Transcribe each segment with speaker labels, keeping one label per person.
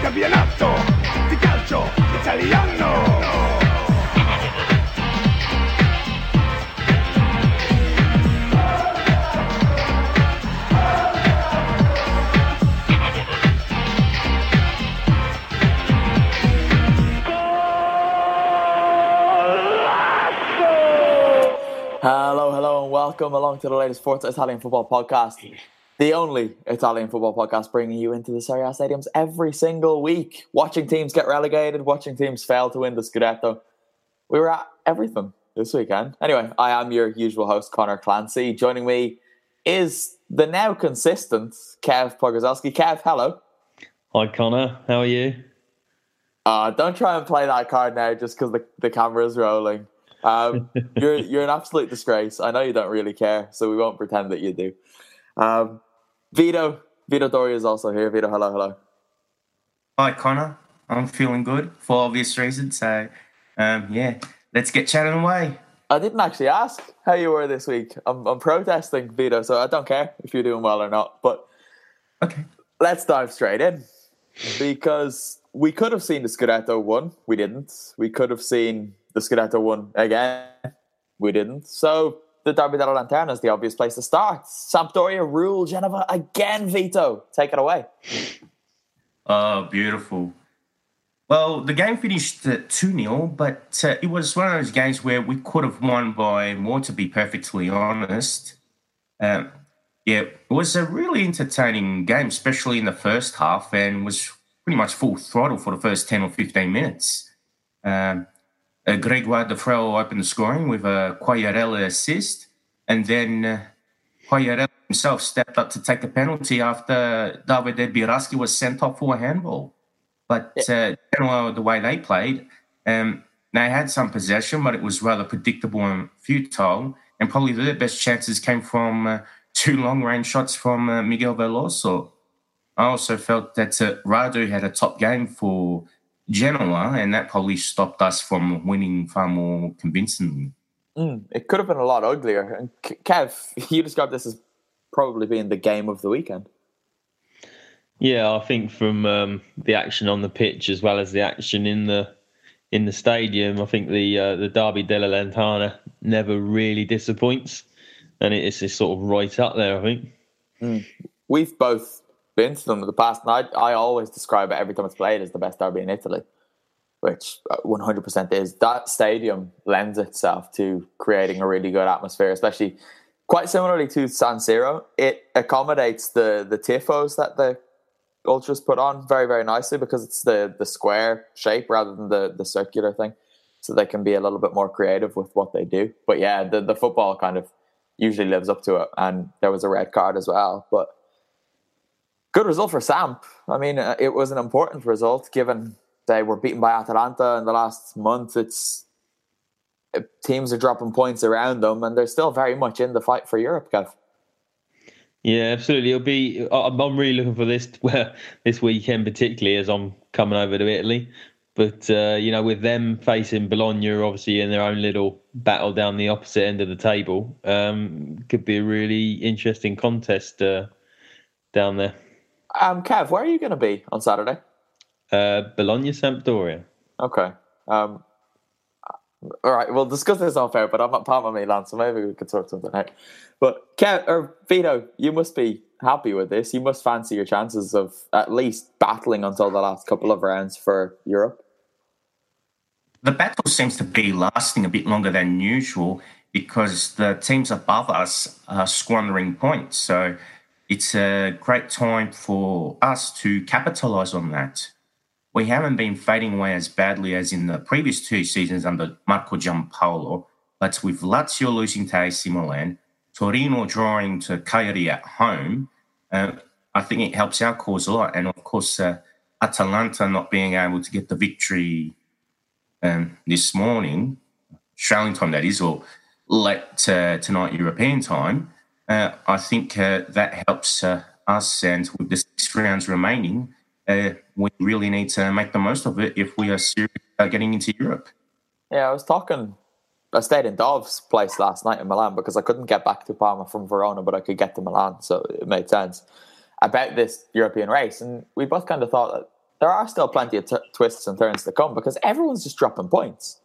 Speaker 1: Campionato di calcio italiano.
Speaker 2: Hello, hello, and welcome along to the latest Forza Italian Football Podcast, the only Italian football podcast bringing you into the Serie A stadiums every single week, watching teams get relegated, watching teams fail to win the Scudetto. We were at everything this weekend. Anyway, I am your usual host, Connor Clancy. Joining me is the now consistent Kev Pogozowski. Kev, hello.
Speaker 3: Hi Connor, how are you?
Speaker 2: Uh, don't try and play that card now just because the, the camera's rolling. Um, you're you're an absolute disgrace. I know you don't really care, so we won't pretend that you do. Um, Vito, Vito Doria is also here. Vito, hello, hello.
Speaker 4: Hi, Connor. I'm feeling good for obvious reasons. So, um, yeah, let's get chatting away.
Speaker 2: I didn't actually ask how you were this week. I'm, I'm protesting, Vito, so I don't care if you're doing well or not. But
Speaker 4: Okay.
Speaker 2: let's dive straight in because we could have seen the Scudetto won. We didn't. We could have seen the Scudetto won again. We didn't. So the Derby della Lanterna is the obvious place to start. Sampdoria rule Genova again, Vito. Take it away.
Speaker 4: Oh, beautiful. Well, the game finished at 2 0, but uh, it was one of those games where we could have won by more, to be perfectly honest. Um, yeah, it was a really entertaining game, especially in the first half, and was pretty much full throttle for the first 10 or 15 minutes. Um, uh, Gregoire Defrel opened the scoring with a Quagliarella assist, and then uh, Quagliarella himself stepped up to take the penalty after Davide Biraschi was sent off for a handball. But uh, Genoa, the way they played, um, they had some possession, but it was rather predictable and futile. And probably their best chances came from uh, two long range shots from uh, Miguel Veloso. I also felt that uh, Radu had a top game for Genoa, and that probably stopped us from winning far more convincingly.
Speaker 2: Mm, it could have been a lot uglier. And Kev, you described this as probably being the game of the weekend.
Speaker 3: Yeah, I think from um, the action on the pitch as well as the action in the in the stadium, I think the uh, the Derby della Lanterna never really disappoints, and it's just sort of right up there. I think.
Speaker 2: We've both been to them in the past, and I, I always describe it every time it's played as the best derby in Italy, which uh, 100% is. That stadium lends itself to creating a really good atmosphere, especially quite similarly to San Siro. It accommodates the the tifos that the ultras put on very very nicely because it's the the square shape rather than the the circular thing, so they can be a little bit more creative with what they do. But yeah, the the football kind of usually lives up to it, and there was a red card as well, but good result for Samp. I mean, uh, it was an important result given they were beaten by Atalanta in the last month. It's uh, teams are dropping points around them, and they're still very much in the fight for Europe, Kev.
Speaker 3: Yeah, absolutely. It'll be. I'm I'm really looking for this this weekend, particularly as I'm coming over to Italy But uh, you know, with them facing Bologna, obviously in their own little battle down the opposite end of the table, um, could be a really interesting contest uh, down there.
Speaker 2: Um, Kev, where are you going to be on Saturday?
Speaker 3: Uh, Bologna Sampdoria.
Speaker 2: Okay. Um, all right, we'll discuss this off air, but I'm not part of Milan, so maybe we could sort something out. But Kev or Vito, you must be happy with this. You must fancy your chances of at least battling until the last couple of rounds for Europe.
Speaker 4: The battle seems to be lasting a bit longer than usual because the teams above us are squandering points. So it's a great time for us to capitalize on that. We haven't been fading away as badly as in the previous two seasons under Marco Giampaolo, but with Lazio losing to AC Milan, Torino drawing to Cagliari at home, uh, I think it helps our cause a lot. And of course, uh, Atalanta not being able to get the victory um, this morning, Australian time that is, or late uh, tonight European time, I think uh, that helps uh, us. And with the six rounds remaining, uh, we really need to make the most of it if we are serious about getting into Europe.
Speaker 2: Yeah, I was talking. I stayed in Dov's place last night in Milan because I couldn't get back to Parma from Verona, but I could get to Milan, so it made sense about this European race. And we both kind of thought that there are still plenty of t- twists and turns to come because everyone's just dropping points.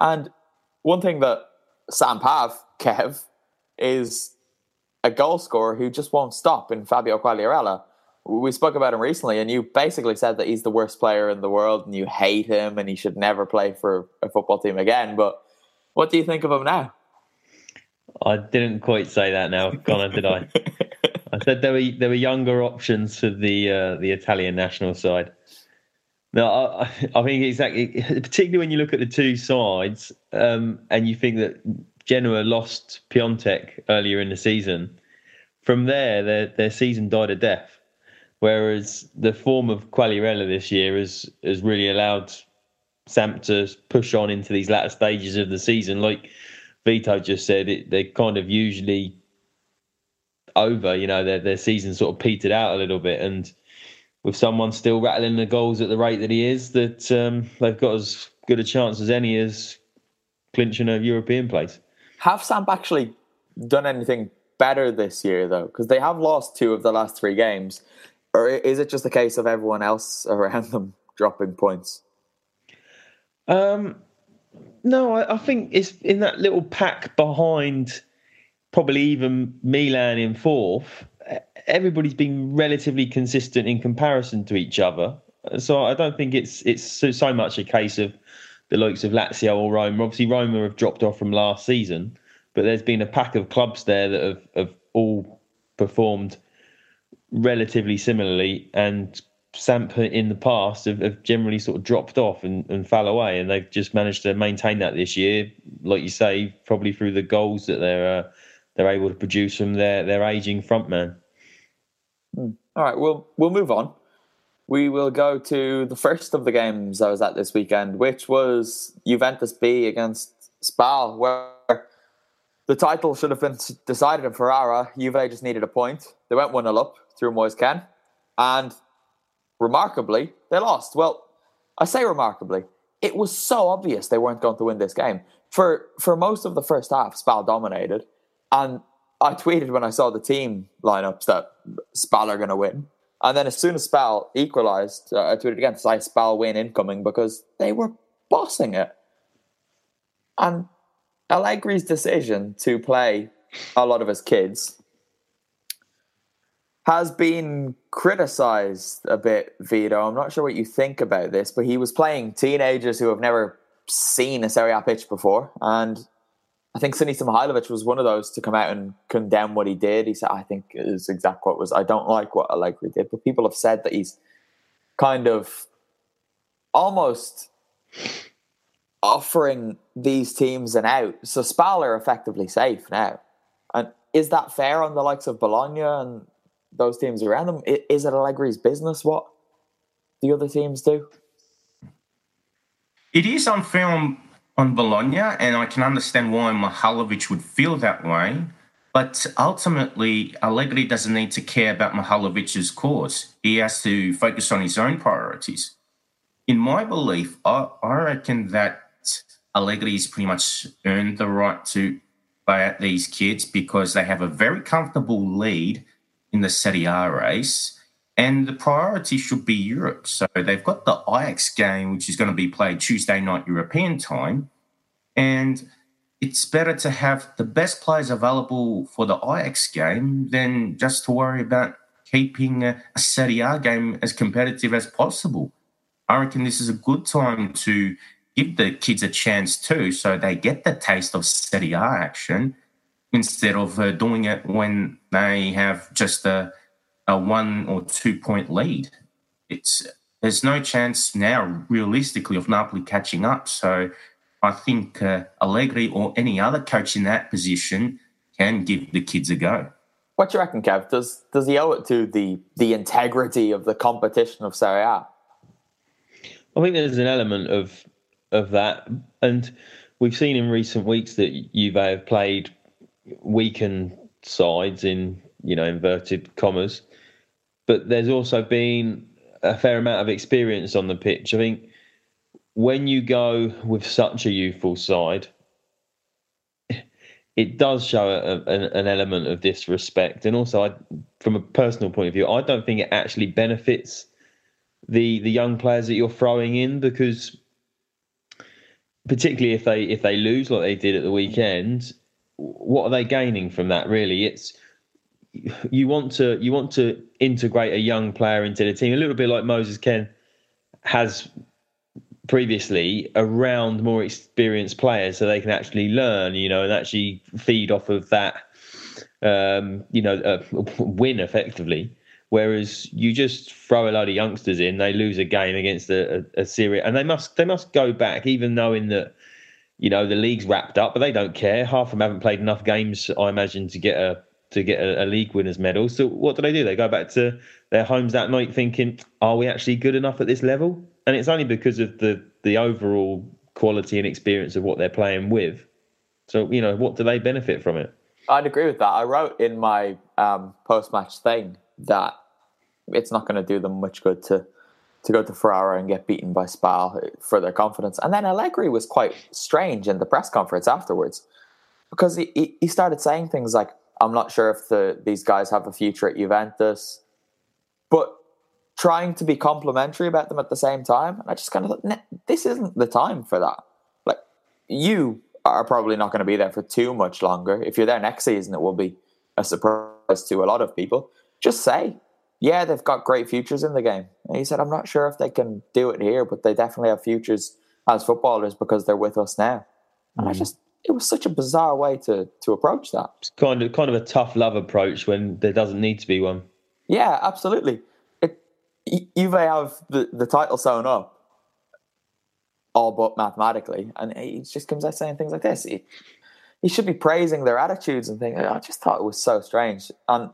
Speaker 2: And one thing that Samp have, Kev, is a goal scorer who just won't stop in Fabio Quagliarella. We spoke about him recently, and you basically said that he's the worst player in the world and you hate him and he should never play for a football team again. But what do you think of him now?
Speaker 3: I didn't quite say that now, Connor, did I? I said there were there were younger options for the uh, the Italian national side. No, I, I think exactly, particularly when you look at the two sides, um, and you think that Genoa lost Piatek earlier in the season. From there, their their season died a death. Whereas the form of Quagliarella this year has has really allowed Samp to push on into these latter stages of the season. Like Vito just said, it, they kind of usually over. You know, their their season sort of petered out a little bit, and with someone still rattling the goals at the rate that he is, that um, they've got as good a chance as any as clinching a European place.
Speaker 2: Have Samp actually done anything better this year, though? Because they have lost two of the last three games. Or is it just a case of everyone else around them dropping points?
Speaker 3: Um, no, I, I think it's in that little pack behind probably even Milan in fourth, everybody's been relatively consistent in comparison to each other. So I don't think it's it's so, so much a case of the likes of Lazio or Roma. Obviously, Roma have dropped off from last season, but there's been a pack of clubs there that have, have all performed relatively similarly, and Samp in the past have, have, generally sort of dropped off and, and fell away, and they've just managed to maintain that this year, like you say, probably through the goals that they're uh, they're able to produce from their their aging frontman.
Speaker 2: Hmm. All right, we'll we'll move on. We will go to the first of the games I was at this weekend, which was Juventus B against Spal, where the title should have been decided in Ferrara. Juve just needed a point. They went 1 0 up through Moise Kean. And remarkably, they lost. Well, I say remarkably, it was so obvious they weren't going to win this game. For for most of the first half, Spal dominated. And I tweeted when I saw the team lineups that Spal are going to win. And then as soon as Spal equalised, uh, I tweeted again, say Spal win incoming because they were bossing it. And Allegri's decision to play a lot of his kids has been criticized a bit, Vito. I'm not sure what you think about this, but he was playing teenagers who have never seen a Serie A pitch before. And I think Sinisa Mihailovic was one of those to come out and condemn what he did. He said, I think his exact quote was, I don't like what Allegri did, but people have said that he's kind of almost offering these teams an out. So Spal are effectively safe now. And is that fair on the likes of Bologna and those teams around them? Is it Allegri's business what the other teams do?
Speaker 4: It is on on Bologna, and I can understand why Mihajlovic would feel that way. But ultimately, Allegri doesn't need to care about Mihajlovic's cause. He has to focus on his own priorities. in my belief, I, I reckon that Allegri Allegri's pretty much earned the right to play at these kids because they have a very comfortable lead in the Serie A race. And the priority should be Europe. So they've got the Ajax game, which is going to be played Tuesday night European time. And it's better to have the best players available for the Ajax game than just to worry about keeping a, Serie A game as competitive as possible. I reckon this is a good time to give the kids a chance too, so they get the taste of Serie A action instead of uh, doing it when they have just a, a one or two point lead. It's there's no chance now, realistically, of Napoli catching up. So I think uh, Allegri or any other coach in that position can give the kids a go.
Speaker 2: What do you reckon, Kev? Does does he owe it to the the integrity of the competition of Serie A?
Speaker 3: I think there's an element of of that, and we've seen in recent weeks that Juve have played weakened sides in you know inverted commas, but there's also been a fair amount of experience on the pitch. I think when you go with such a youthful side, it does show a, an, an, element of disrespect, and also, I, from a personal point of view, I don't think it actually benefits the the young players that you're throwing in because particularly if they if they lose like they did at the weekend, what are they gaining from that? Really, it's you want to you want to integrate a young player into the team a little bit like Moise Kean has previously around more experienced players so they can actually learn you know and actually feed off of that um, you know uh, win effectively Whereas you just throw a load of youngsters in, they lose a game against a, a, a Syria, and they must they must go back, even knowing that you know the league's wrapped up, but they don't care. Half of them haven't played enough games, I imagine, to get a to get a, a, league winners medal. So what do they do? They go back to their homes that night thinking, "Are we actually good enough at this level?" And it's only because of the the overall quality and experience of what they're playing with. So you know, what do they benefit from it?
Speaker 2: I'd agree with that. I wrote in my um, post match thing that it's not going to do them much good to to go to Ferrara and get beaten by Spal for their confidence. And then Allegri was quite strange in the press conference afterwards because he, he started saying things like, I'm not sure if the, these guys have a future at Juventus, but trying to be complimentary about them at the same time. And I just kind of thought, this isn't the time for that. Like, you are probably not going to be there for too much longer. If you're there next season, it will be a surprise to a lot of people. Just say, yeah, they've got great futures in the game. And he said, I'm not sure if they can do it here, but they definitely have futures as footballers because they're with us now. And mm. I just, it was such a bizarre way to to approach that.
Speaker 3: It's kind of kind of a tough love approach when there doesn't need to be one.
Speaker 2: Yeah, absolutely. It, you may have the, the title sewn up, all but mathematically, and he just comes out saying things like this. He, he should be praising their attitudes and things. I just thought it was so strange. And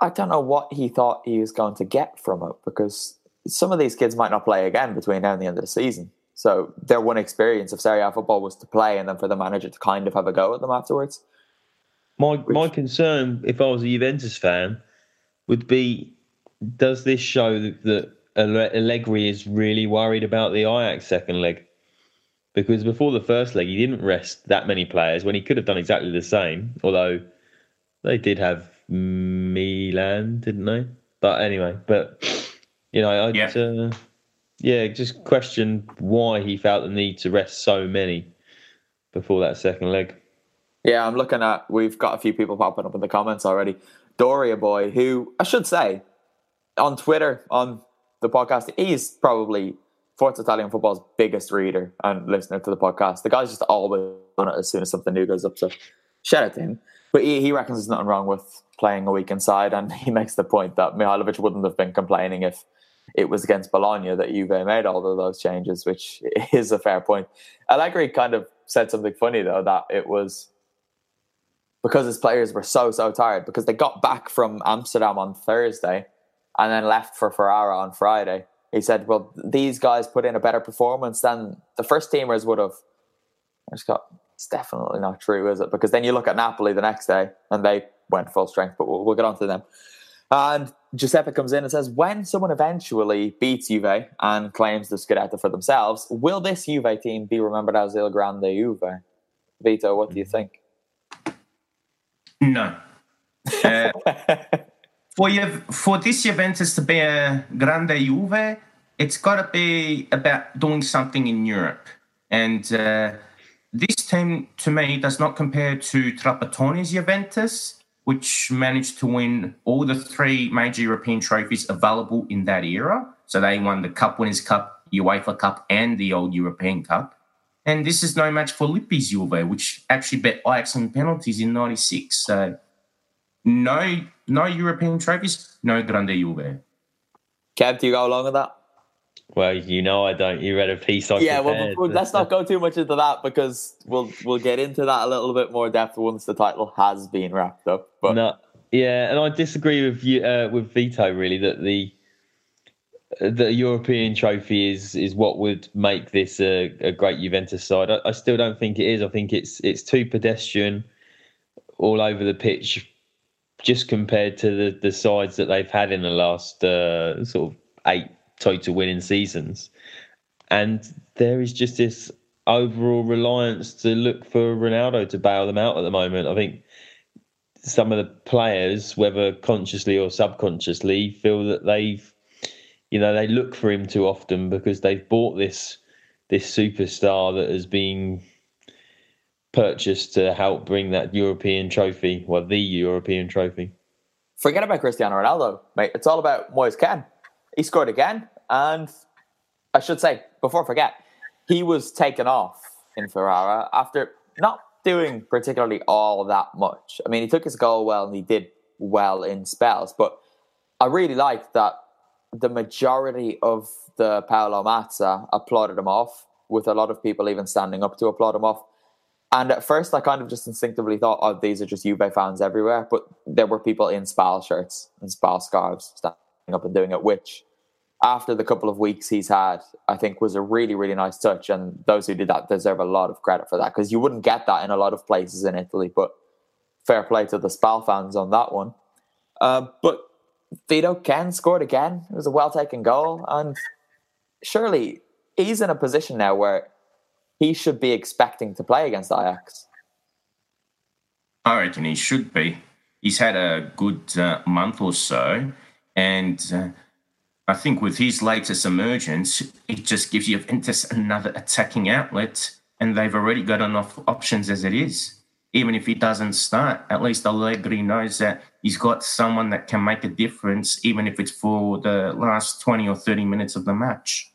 Speaker 2: I don't know what he thought he was going to get from it because some of these kids might not play again between now and the end of the season. So their one experience of Serie A football was to play and then for the manager to kind of have a go at them afterwards.
Speaker 3: My Which, my concern, if I was a Juventus fan, would be: Does this show that Allegri is really worried about the Ajax second leg? Because before the first leg, he didn't rest that many players when he could have done exactly the same. Although they did have Milan, didn't they? But anyway, but you know, I yeah. Uh, yeah, just question why he felt the need to rest so many before that second leg.
Speaker 2: Yeah, I'm looking at. We've got a few people popping up in the comments already. Doria boy, who I should say, on Twitter on the podcast, he's probably Forza Italian football's biggest reader and listener to the podcast. The guy's just always on it as soon as something new goes up. So shout out to him. But he, he reckons there's nothing wrong with playing a week inside, and he makes the point that Mihailovic wouldn't have been complaining if it was against Bologna that Juve made all of those changes, which is a fair point. Allegri kind of said something funny though that it was because his players were so so tired because they got back from Amsterdam on Thursday and then left for Ferrara on Friday. He said, "Well, these guys put in a better performance than the first teamers would have." I just got it's definitely not true, is it? Because then you look at Napoli the next day and they went full strength, but we'll, we'll get on to them. And Giuseppe comes in and says, when someone eventually beats Juve and claims the Scudetto for themselves, will this Juve team be remembered as Il Grande Juve? Vito, what do you think?
Speaker 4: No. Uh, for you, for this Juventus to be a Grande Juve, it's got to be about doing something in Europe. And uh, this team, to me, does not compare to Trapattoni's Juventus, which managed to win all the three major European trophies available in that era. So they won the Cup Winners' Cup, UEFA Cup, and the old European Cup. And this is no match for Lippi's Juve, which actually bet Ajax on penalties in '96. So no, no European trophies, no Grande Juve.
Speaker 2: Kev, do you go along with that?
Speaker 3: Well, you know I don't. You read a piece on.
Speaker 2: Yeah, well, let's not go too much into that because we'll we'll get into that a little bit more depth once the title has been wrapped up. But
Speaker 3: No, yeah, and I disagree with you uh, with Vito really that the the European trophy is is what would make this a, a great Juventus side. I, I still don't think it is. I think it's it's too pedestrian all over the pitch, just compared to the, the sides that they've had in the last uh, sort of eight total winning seasons, and there is just this overall reliance to look for Ronaldo to bail them out at the moment. I think some of the players, whether consciously or subconsciously, feel that they've, you know, they look for him too often because they've bought this this superstar that has been purchased to help bring that European trophy, well, the European trophy.
Speaker 2: forget about Cristiano Ronaldo, mate. It's all about Moise Kean. He scored again, and I should say before I forget, he was taken off in Ferrara after not doing particularly all that much. I mean, he took his goal well and he did well in spells, but I really liked that the majority of the Paolo Mazza applauded him off, with a lot of people even standing up to applaud him off. And at first, I kind of just instinctively thought, oh, these are just Juve fans everywhere. But there were people in Spal shirts and Spal scarves standing up and doing it, which, after the couple of weeks he's had, I think was a really, really nice touch. And those who did that deserve a lot of credit for that because you wouldn't get that in a lot of places in Italy. But fair play to the Spal fans on that one. Uh, but Vito Kean scored again. It was a well taken goal. And surely he's in a position now where he should be expecting to play against Ajax.
Speaker 4: I reckon he should be. He's had a good uh, month or so, and uh, I think with his latest emergence, it just gives Juventus another attacking outlet, and they've already got enough options as it is. Even if he doesn't start, at least Allegri knows that he's got someone that can make a difference, even if it's for the last 20 or 30 minutes of the match.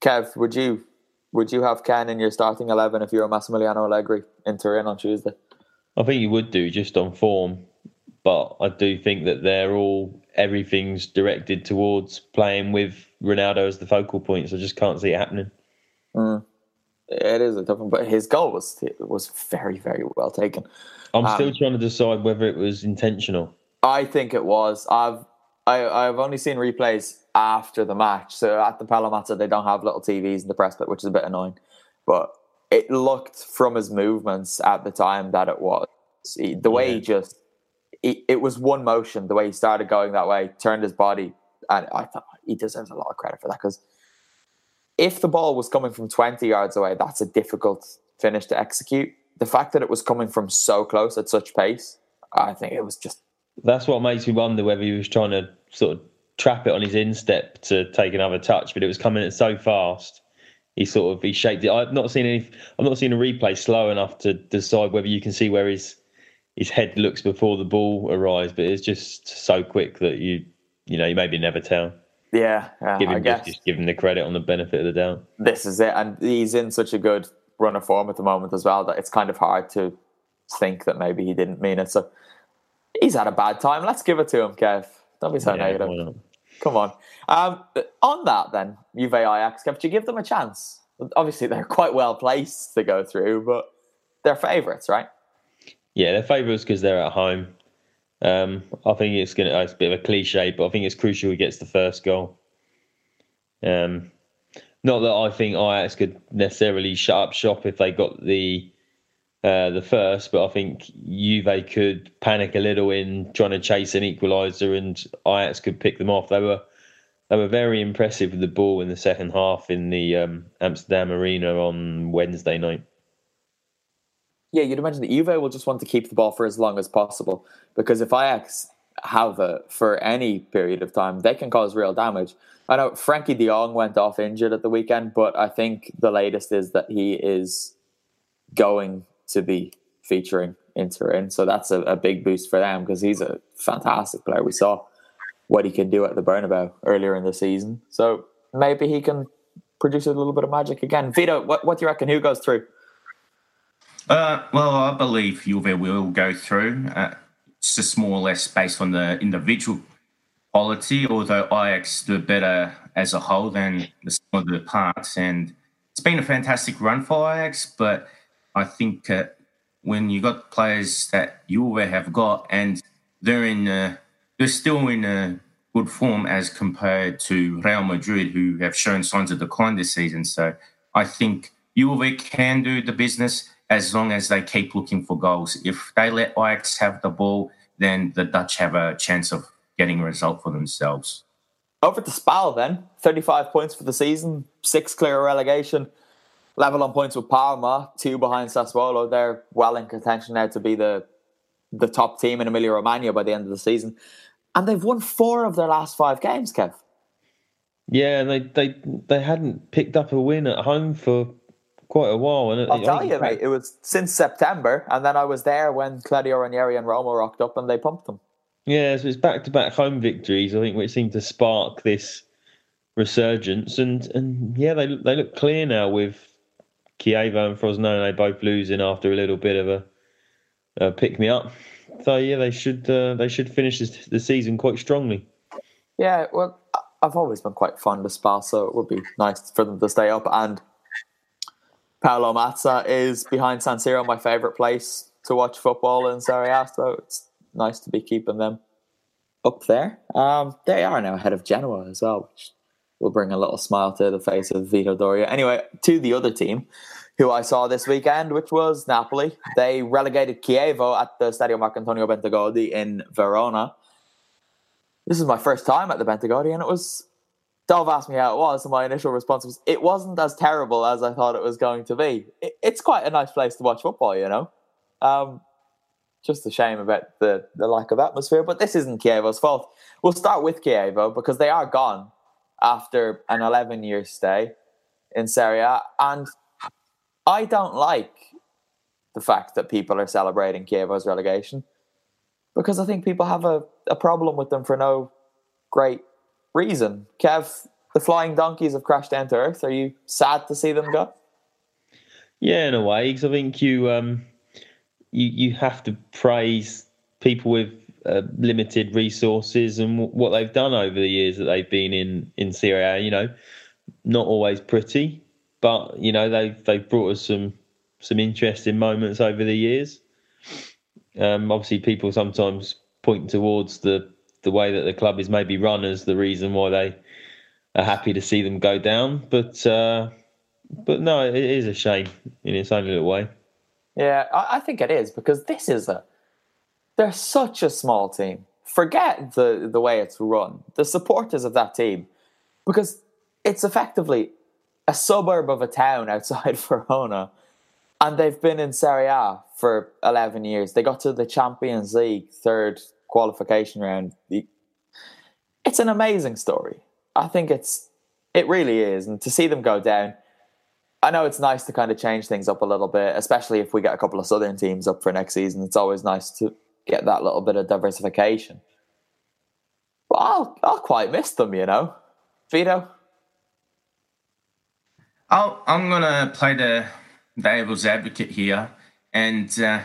Speaker 2: Kev, would you would you have Kean in your starting eleven if you were Massimiliano Allegri in Turin on Tuesday?
Speaker 3: I think you would do just on form, but I do think that they're all everything's directed towards playing with Ronaldo as the focal point. So I just can't see it happening.
Speaker 2: Mm. It is a tough one, but his goal was was very very well taken.
Speaker 3: I'm
Speaker 2: Um,
Speaker 3: still trying to decide whether it was intentional.
Speaker 2: I think it was. I've I, I've only seen replays after the match. So at the Paolo Mazza, they don't have little TVs in the press pit, which is a bit annoying. But it looked from his movements at the time that it was the way he just. It, was one motion. The way he started going that way, turned his body, and I thought he deserves a lot of credit for that because if the ball was coming from 20 yards away, that's a difficult finish to execute. The fact that it was coming from so close at such pace, I think it was just
Speaker 3: That's what makes me wonder whether he was trying to sort of trap it on his instep to take another touch, but it was coming in so fast. He sort of he shaped it. I've not seen any. I've not seen a replay slow enough to decide whether you can see where his his head looks before the ball arrives, but it's just so quick that you you know you maybe never tell.
Speaker 2: yeah. yeah
Speaker 3: Give
Speaker 2: I
Speaker 3: him
Speaker 2: guess
Speaker 3: just, give him the credit on the benefit of the doubt.
Speaker 2: this is it, and he's in such a good run of form at the moment as well that it's kind of hard to think that maybe he didn't mean it. So he's had a bad time. Let's give it to him, Kev. Don't be so
Speaker 3: Yeah,
Speaker 2: negative. Come on. Um, on that, then, Juve Ajax, Kev, do you give them a chance? Obviously, they're quite well placed to go through, but they're favourites, right?
Speaker 3: Yeah, they're favourites because they're at home. Um, I think it's gonna. It's a bit of a cliche, but I think it's crucial he gets the first goal. Um, not that I think Ajax could necessarily shut up shop if they got the uh, the first, but I think Juve could panic a little in trying to chase an equaliser, and Ajax could pick them off. They were they were very impressive with the ball in the second half in the um, Amsterdam Arena on Wednesday night.
Speaker 2: Yeah, you'd imagine that Juve will just want to keep the ball for as long as possible because if Ajax have it for any period of time, they can cause real damage. I know Frenkie de Jong went off injured at the weekend, but I think the latest is that he is going to be featuring in Turin. So that's a, a big boost for them because he's a fantastic player. We saw what he can do at the Bernabeu earlier in the season. So maybe he can produce a little bit of magic again. Vito, what, what do you reckon? Who goes through?
Speaker 4: Uh, well, I believe Juve will go through. Uh, it's just more or less based on the individual quality, although Ajax do better as a whole than the sum of the parts. And it's been a fantastic run for Ajax, but I think uh, when you got players that Juve have got and they're in, uh, they're still in a good form as compared to Real Madrid, who have shown signs of decline this season. So I think Juve can do the business as long as they keep looking for goals. If they let Ajax have the ball, then the Dutch have a chance of getting a result for themselves.
Speaker 2: Over to Spal then. 35 points for the season, six clear relegation level on points with Parma, two behind Sassuolo. They're well in contention now to be the the top team in Emilia Romagna by the end of the season. And they've won four of their last five games, Kev.
Speaker 3: Yeah, and they they they hadn't picked up a win at home for quite a while. And
Speaker 2: I'll tell you, mate, it was since September, and then I was there when Claudio Ranieri and Roma rocked up and they pumped them.
Speaker 3: Yeah, so it's back to back home victories. I think which seem to spark this resurgence, and and yeah, they they look clear now with Chievo and Frosinone both losing after a little bit of a, a pick me up. So yeah, they should uh, they should finish this, the season quite strongly.
Speaker 2: Yeah, well, I've always been quite fond of Spal, so it would be nice for them to stay up. And Paolo Mazza is behind San Siro, my favourite place to watch football in Serie A. So it's nice to be keeping them up there. Um, they are now ahead of Genoa as well, which will bring a little smile to the face of Vito Doria. Anyway, to the other team who I saw this weekend, which was Napoli. They relegated Chievo at the Stadio Marcantonio Bentegodi in Verona. This is my first time at the Bentegodi, and it was. Dov asked me how it was, and my initial response was, "It wasn't as terrible as I thought it was going to be. It, it's quite a nice place to watch football, you know. Um, just a shame about the the lack of atmosphere, but this isn't Chievo's fault. We'll start with Chievo because they are gone after an 11 year stay in Serie A. And I don't like the fact that people are celebrating Chievo's relegation because I think people have a, a problem with them for no great reason. Kev, the Flying Donkeys have crashed down to earth. Are you sad to see them go?
Speaker 3: Yeah, in a way, because I think you um, you you have to praise people with uh, limited resources and w- what they've done over the years that they've been in in Serie A. You know, not always pretty, but you know they've they've brought us some some interesting moments over the years. Um, obviously, people sometimes point towards the the way that the club is maybe run as the reason why they are happy to see them go down, but uh, but no, it is a shame in its own little way.
Speaker 2: Yeah, I, I think it is because this is a they're such a small team. Forget the, the way it's run, the supporters of that team, because it's effectively a suburb of a town outside Verona, and they've been in Serie A for 11 years. They got to the Champions League third qualification round. It's an amazing story. I think it's it really is, and to see them go down. I know it's nice to kind of change things up a little bit, especially if we get a couple of southern teams up for next season. It's always nice to get that little bit of diversification. But I'll, I'll quite miss them, you know. Vito?
Speaker 4: i am to play the devil's advocate here. And uh,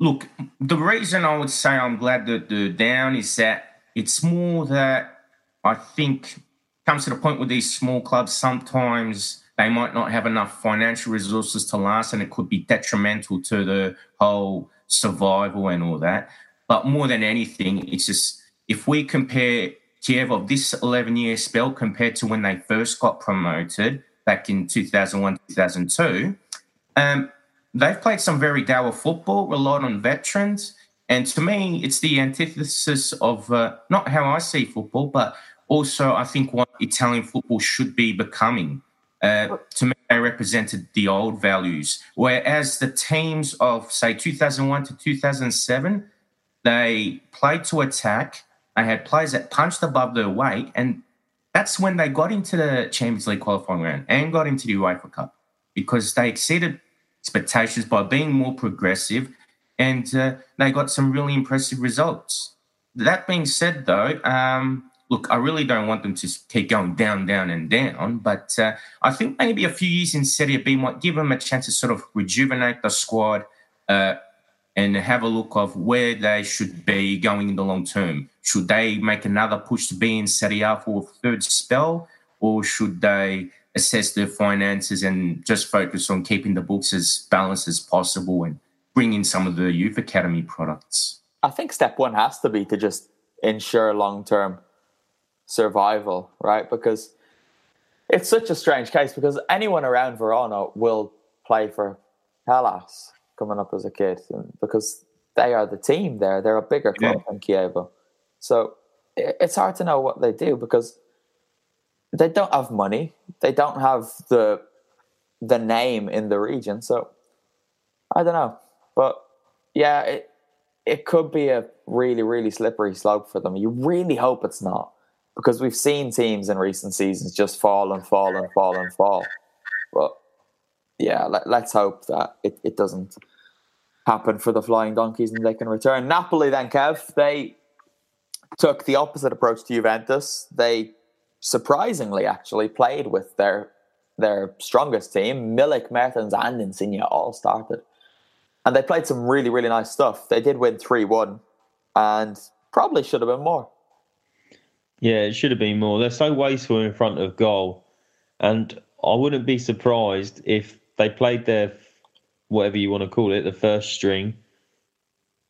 Speaker 4: look, the reason I would say I'm glad that they're down is that it's more that I think comes to the point with these small clubs sometimes they might not have enough financial resources to last and it could be detrimental to the whole survival and all that. But more than anything, it's just if we compare Chievo of this 11 year spell compared to when they first got promoted back in 2001, 2002, um, they've played some very dour football, relied on veterans. And to me, it's the antithesis of uh, not how I see football, but also I think what Italian football should be becoming. Uh, to me, they represented the old values, whereas the teams of, say, 2001 to 2007, they played to attack. They had players that punched above their weight, and that's when they got into the Champions League qualifying round and got into the UEFA Cup because they exceeded expectations by being more progressive and uh, they got some really impressive results. That being said, though, um, look, I really don't want them to keep going down, down, and down, but uh, I think maybe a few years in Serie B might give them a chance to sort of rejuvenate the squad uh, and have a look of where they should be going in the long term. Should they make another push to be in Serie A for a third spell, or should they assess their finances and just focus on keeping the books as balanced as possible and bring in some of the youth academy products?
Speaker 2: I think step one has to be to just ensure long term survival, right? Because it's such a strange case because anyone around Verona will play for Hellas coming up as a kid because they are the team there. They're a bigger club yeah. than Chievo. So it's hard to know what they do because they don't have money. They don't have the the name in the region. So I don't know. But yeah, it it could be a really, really slippery slope for them. You really hope it's not. Because we've seen teams in recent seasons just fall and fall and fall and fall. But yeah, let, us hope that it, it doesn't happen for the Flying Donkeys and they can return. Napoli then, Kev, they took the opposite approach to Juventus. They surprisingly actually played with their their strongest team. Milik, Mertens, and Insigne all started. And they played some really, really nice stuff. They did win 3 1 and probably should have been more.
Speaker 3: Yeah, it should have been more. They're so wasteful in front of goal. And I wouldn't be surprised if they played their, whatever you want to call it, the first string,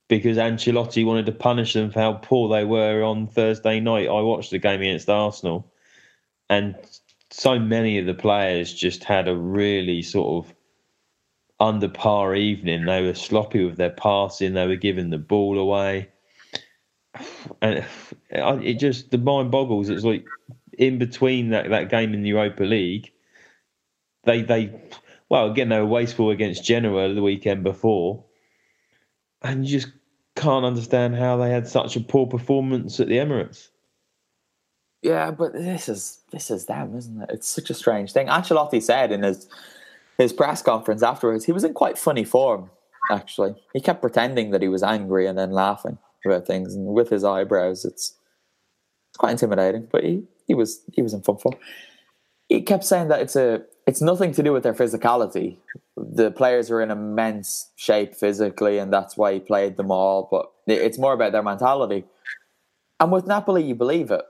Speaker 3: because Ancelotti wanted to punish them for how poor they were on Thursday night. I watched the game against Arsenal and so many of the players just had a really sort of under par evening. They were sloppy with their passing. They were giving the ball away, and it just the mind boggles. It's like in between that, that game in the Europa League, they they well again they were wasteful against Genoa the weekend before, and you just can't understand how they had such a poor performance at the Emirates.
Speaker 2: Yeah, but this is this is them, isn't it? It's such a strange thing. Ancelotti said in his his press conference afterwards, he was in quite funny form. Actually, he kept pretending that he was angry and then laughing about things, and with his eyebrows, it's quite intimidating. But he, he was he was in fun form. He kept saying that it's a it's nothing to do with their physicality. The players are in immense shape physically, and that's why he played them all. But it's more about their mentality. And with Napoli, you believe it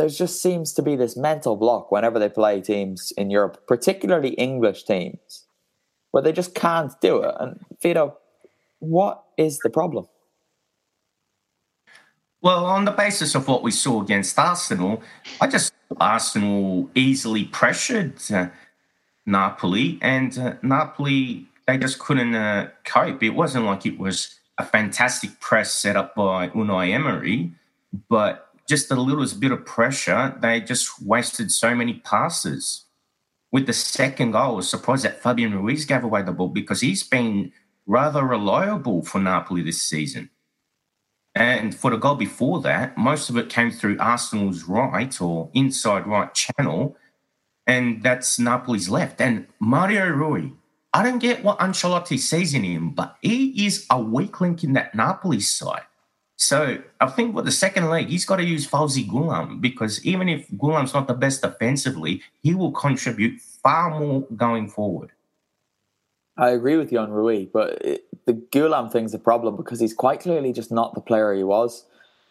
Speaker 2: there just seems to be this mental block whenever they play teams in Europe, particularly English teams, where they just can't do it. And Vito, what is the problem?
Speaker 4: Well, on the basis of what we saw against Arsenal, I just Arsenal easily pressured uh, Napoli, and uh, Napoli they just couldn't uh, cope. It wasn't like it was a fantastic press set up by Unai Emery, but just the littlest bit of pressure, they just wasted so many passes. With the second goal, I was surprised that Fabian Ruiz gave away the ball because he's been rather reliable for Napoli this season. And for the goal before that, most of it came through Arsenal's right or inside right channel, and that's Napoli's left. And Mario Rui, I don't get what Ancelotti sees in him, but he is a weak link in that Napoli side. So I think with the second leg, he's got to use Faouzi Ghoulam because even if Ghoulam's not the best defensively, he will contribute far more going forward.
Speaker 2: I agree with you on Rui, but it, the Ghoulam thing's a problem because he's quite clearly just not the player he was.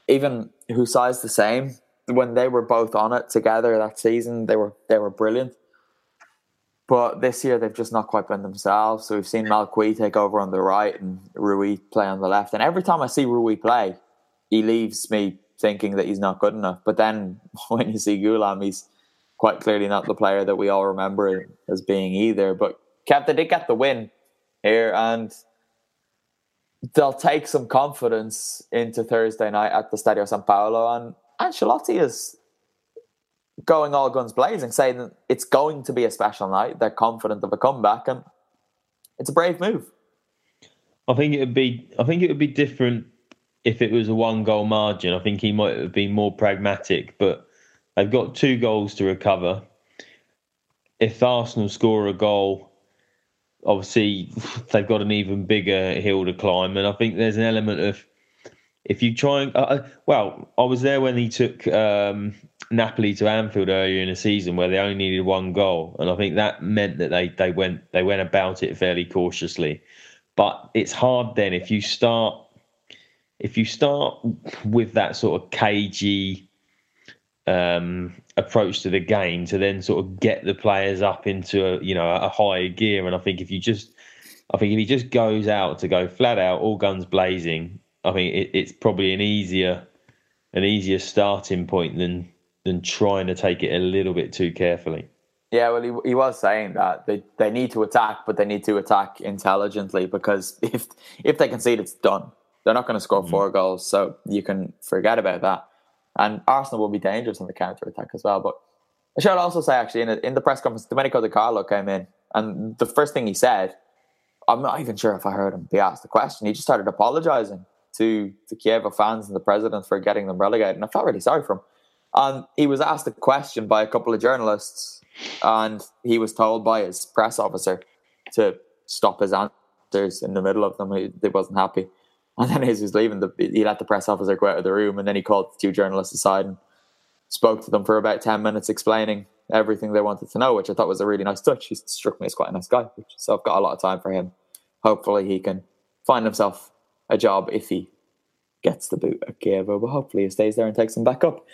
Speaker 2: Even Hysaj's the same. When they were both on it together that season, they were they were brilliant. But this year they've just not quite been themselves. So we've seen Malcuit take over on the right and Rui play on the left. And every time I see Rui play, he leaves me thinking that he's not good enough. But then when you see Ghoulam, he's quite clearly not the player that we all remember as being either. But Kev, they did get the win here, and they'll take some confidence into Thursday night at the Stadio San Paolo. And Ancelotti is going all guns blazing, saying that it's going to be a special night. They're confident of a comeback, and it's a brave move.
Speaker 3: I think it would be. I think it would be different if it was a one goal margin. I think he might have been more pragmatic, but they've got two goals to recover. If Arsenal score a goal, obviously they've got an even bigger hill to climb, and I think there's an element of if you try and uh, uh well, I was there when he took um, Napoli to Anfield earlier in the season, where they only needed one goal, and I think that meant that they they went they went about it fairly cautiously. But it's hard then if you start if you start with that sort of cagey um, approach to the game to then sort of get the players up into a you know a higher gear. And I think if you just, I think if he just goes out to go flat out, all guns blazing, I think it, it's probably an easier an easier starting point than than trying to take it a little bit too carefully.
Speaker 2: Yeah, well, he, he was saying that they, they need to attack, but they need to attack intelligently because if if they concede, it's done. They're not going to score mm-hmm. four goals, so you can forget about that. And Arsenal will be dangerous on the counter attack as well. But I should also say, actually, in, a, in the press conference, Domenico Di Carlo came in, and the first thing he said, I'm not even sure if I heard him be asked the question. He just started apologising to the Chievo fans and the president for getting them relegated, and I felt really sorry for him. And he was asked a question by a couple of journalists, and he was told by his press officer to stop his answers in the middle of them. He, he wasn't happy. And then as he was leaving, the, he let the press officer go out of the room, and then he called the two journalists aside and spoke to them for about ten minutes, explaining everything they wanted to know, which I thought was a really nice touch. He struck me as quite a nice guy, so I've got a lot of time for him. Hopefully, he can find himself a job if he gets the boot at Chievo, but hopefully he stays there and takes him back up.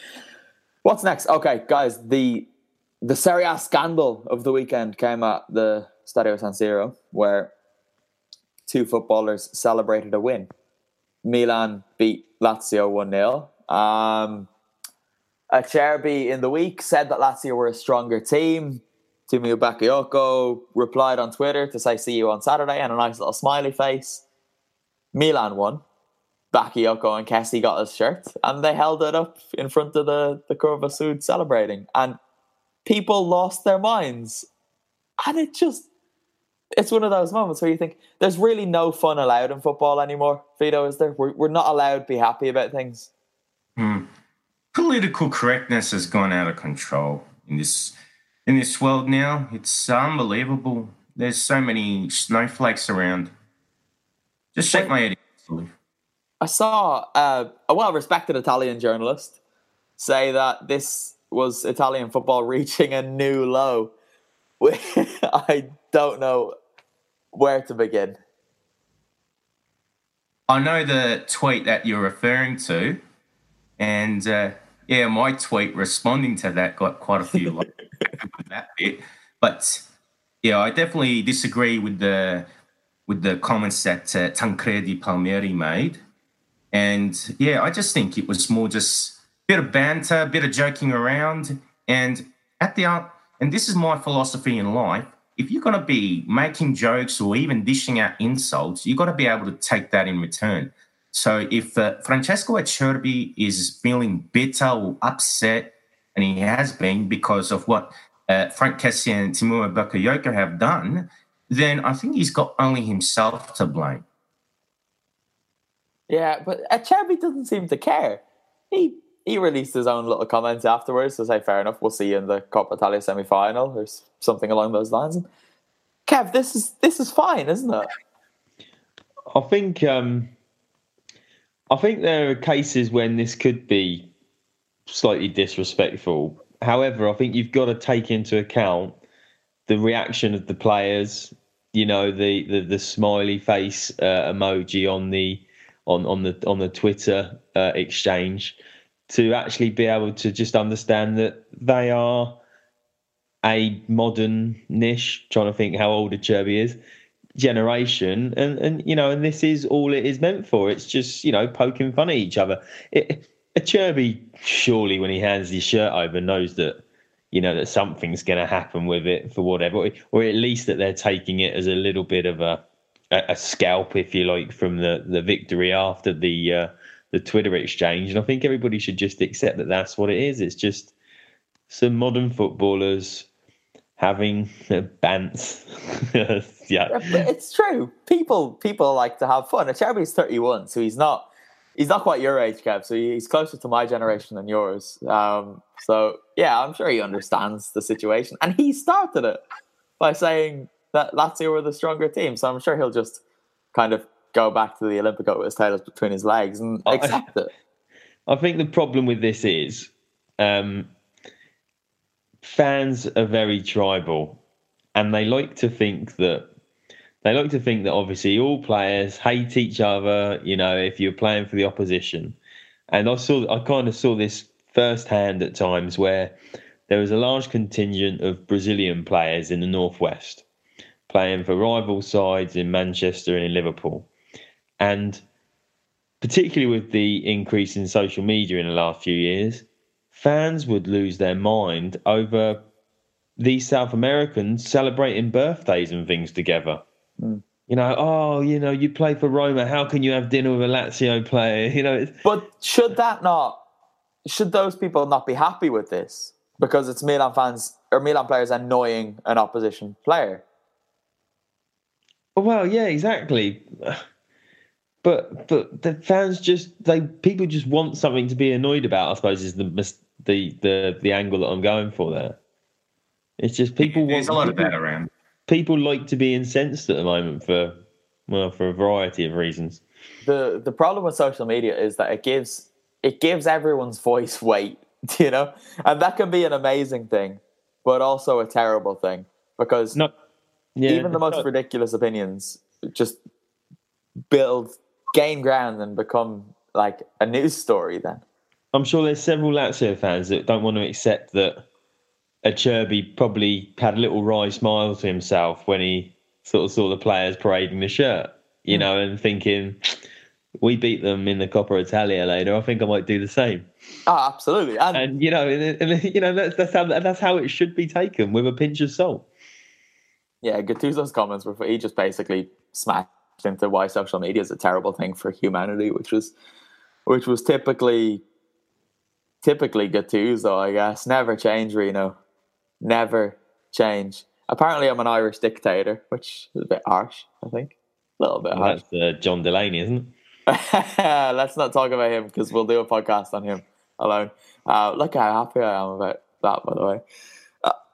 Speaker 2: What's next? Okay, guys, the the Serie A scandal of the weekend came at the Stadio San Siro, where two footballers celebrated a win. Milan beat Lazio 1 0. Um, Acerbi in the week said that Lazio were a stronger team. Tiémoué Bakayoko replied on Twitter to say, see you on Saturday, and a nice little smiley face. Milan won. Bakayoko and Kessie got his shirt, and they held it up in front of the, the Curva Sud celebrating. And people lost their minds. And it just it's one of those moments where you think there's really no fun allowed in football anymore. Vito, is there? We're, we're not allowed to be happy about things.
Speaker 4: Hmm. Political correctness has gone out of control in this in this world now. It's unbelievable. There's so many snowflakes around. Just shake my head.
Speaker 2: I saw uh, a well-respected Italian journalist say that this was Italian football reaching a new low. I don't know where to begin.
Speaker 4: I know the tweet that you're referring to, and uh, yeah, my tweet responding to that got quite a few likes that bit. But yeah, I definitely disagree with the with the comments that uh, Tancredi Palmieri made, and yeah, I just think it was more just a bit of banter, a bit of joking around, and at the and this is my philosophy in life if you're going to be making jokes or even dishing out insults, you've got to be able to take that in return. So if uh, Francesco Acerbi is feeling bitter or upset, and he has been because of what uh, Franck Kessie and Tiémoué Bakayoko have done, then I think he's got only himself to blame.
Speaker 2: Yeah, but Acerbi doesn't seem to care. He he released his own little comments afterwards to say, "Fair enough, we'll see you in the Coppa Italia semi-final or something along those lines." And Kev, this is this is fine, isn't it?
Speaker 3: I think um, I think there are cases when this could be slightly disrespectful. However, I think you've got to take into account the reaction of the players. You know, the the, the smiley face uh, emoji on the on on the on the Twitter uh, exchange to actually be able to just understand that they are a modern niche, trying to think how old Acerbi is, generation, and and you know, and this is all it is meant for. It's just you know poking fun at each other. It, Acerbi surely, when he hands his shirt over, knows that you know that something's going to happen with it for whatever, or at least that they're taking it as a little bit of a a, scalp, if you like, from the the victory after the uh, the Twitter exchange, and I think everybody should just accept that that's what it is. It's just some modern footballers having a bants. yeah,
Speaker 2: it's true. People people like to have fun. Acerbi's thirty one, so he's not he's not quite your age, Kev. So he's closer to my generation than yours. Um, so yeah, I'm sure he understands the situation, and he started it by saying that Lazio were the stronger team. So I'm sure he'll just kind of go back to the Olimpico with his tail between his legs and accept it.
Speaker 3: I think the problem with this is um, fans are very tribal, and they like to think that they like to think that obviously all players hate each other. You know, if you're playing for the opposition, and I saw I kind of saw this firsthand at times where there was a large contingent of Brazilian players in the northwest playing for rival sides in Manchester and in Liverpool, and particularly with the increase in social media in the last few years, fans would lose their mind over these South Americans celebrating birthdays and things together. Mm. You know, oh, you know, you play for Roma. How can you have dinner with a Lazio player? You know,
Speaker 2: but should that not? Should those people not be happy with this because it's Milan fans or Milan players annoying an opposition player?
Speaker 3: Well, yeah, exactly. But but the fans just they people just want something to be annoyed about. I suppose is the the the the angle that I'm going for there. It's just people
Speaker 4: There's
Speaker 3: want.
Speaker 4: a lot people, of that around
Speaker 3: people like to be incensed at the moment for well for a variety of reasons.
Speaker 2: The the problem with social media is that it gives it gives everyone's voice weight, you know, and that can be an amazing thing, but also a terrible thing because
Speaker 3: no, yeah,
Speaker 2: even the most ridiculous opinions just build gain ground and become like a news story. Then
Speaker 3: I'm sure there's several Lazio fans that don't want to accept that Acerbi probably had a little wry smile to himself when he sort of saw the players parading the shirt, you mm. know, and thinking, we beat them in the Coppa Italia later. I think I might do the same.
Speaker 2: Oh, absolutely.
Speaker 3: And, and you know, and, and, you know that's that's how that's how it should be taken with a pinch of salt.
Speaker 2: Yeah, Gattuso's comments were he just basically smashed into why social media is a terrible thing for humanity, which was which was typically typically Gattuso, I guess. Never change, Rino never change. Apparently, I'm an Irish dictator, which is a bit harsh, I think. A little bit well,
Speaker 3: harsh. That's uh, John Delaney, isn't it?
Speaker 2: Let's not talk about him because we'll do a podcast on him alone. Uh, look how happy I am about that, by the way.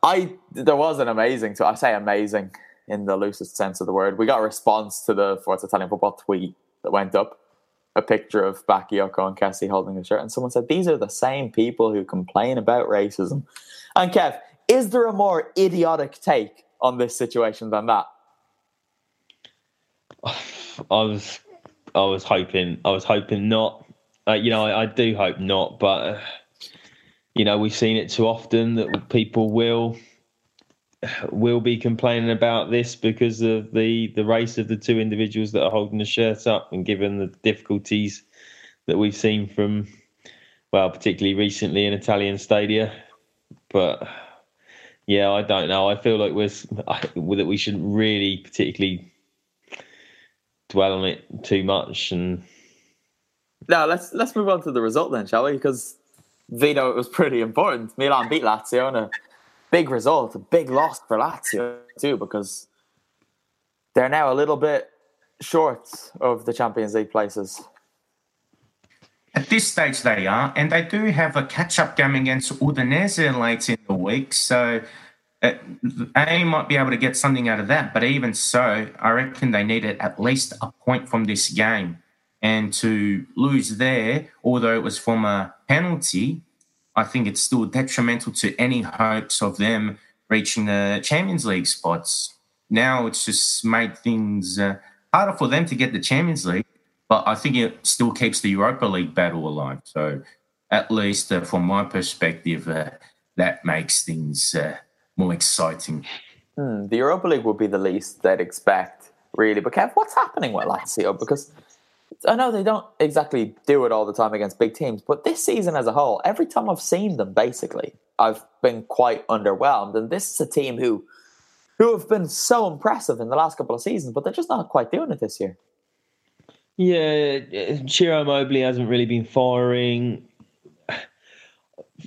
Speaker 2: I there was an amazing, I say amazing in the loosest sense of the word. We got a response to the Forza Italian football tweet that went up, a picture of Bakayoko and Kessie holding the shirt, and someone said these are the same people who complain about racism. And Kev, is there a more idiotic take on this situation than that?
Speaker 3: I was, I was hoping, I was hoping not. Uh, you know, I, I, do hope not, but uh, you know, we've seen it too often that people will will be complaining about this because of the the race of the two individuals that are holding the shirt up, and given the difficulties that we've seen from, well, particularly recently in Italian stadia, but yeah, I don't know. I feel like we're that we shouldn't really particularly dwell on it too much. And
Speaker 2: now let's let's move on to the result then, shall we? Because Vito, it was pretty important. Milan beat Lazio and a big result, a big loss for Lazio too, because they're now a little bit short of the Champions League places.
Speaker 4: At this stage, they are, and they do have a catch-up game against Udinese late in the week. So, uh, A might be able to get something out of that, but even so, I reckon they needed at least a point from this game. And to lose there, although it was from a penalty, I think it's still detrimental to any hopes of them reaching the Champions League spots. Now it's just made things uh, harder for them to get the Champions League but I think it still keeps the Europa League battle alive. So, at least uh, from my perspective, uh, that makes things uh, more exciting.
Speaker 2: Hmm, the Europa League would be the least they'd expect, really. But Kev, what's happening with Lazio? Because I know they don't exactly do it all the time against big teams, but this season as a whole, every time I've seen them, basically, I've been quite underwhelmed. And this is a team who who have been so impressive in the last couple of seasons, but they're just not quite doing it this year.
Speaker 3: Yeah, uh, Ciro Immobile hasn't really been firing.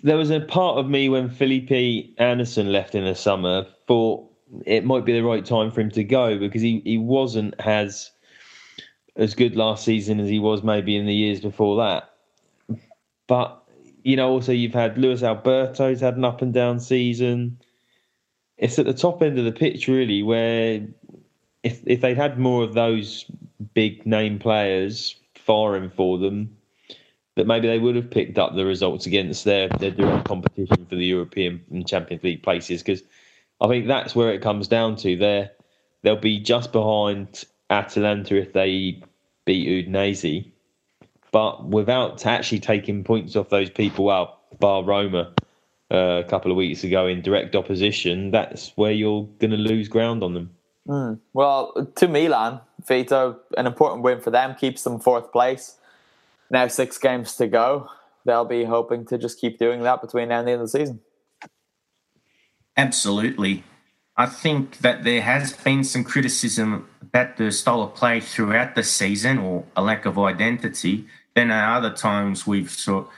Speaker 3: There was a part of me when Felipe Anderson left in the summer thought it might be the right time for him to go because he, he wasn't as as good last season as he was maybe in the years before that. But you know, also you've had Luis Alberto's had an up and down season. It's at the top end of the pitch really, where if if they'd had more of those big name players firing for them, that maybe they would have picked up the results against their their direct competition for the European and Champions League places. Because I think that's where it comes down to. They they'll be just behind Atalanta if they beat Udinese, but without actually taking points off those people out, bar Roma uh, a couple of weeks ago in direct opposition, that's where you're going to lose ground on them.
Speaker 2: Mm. Well, to Milan, Vito, an important win for them keeps them fourth place. Now six games to go. They'll be hoping to just keep doing that between now and the end of the season.
Speaker 4: Absolutely. I think that there has been some criticism about the style of play throughout the season or a lack of identity. Then at other times we've sort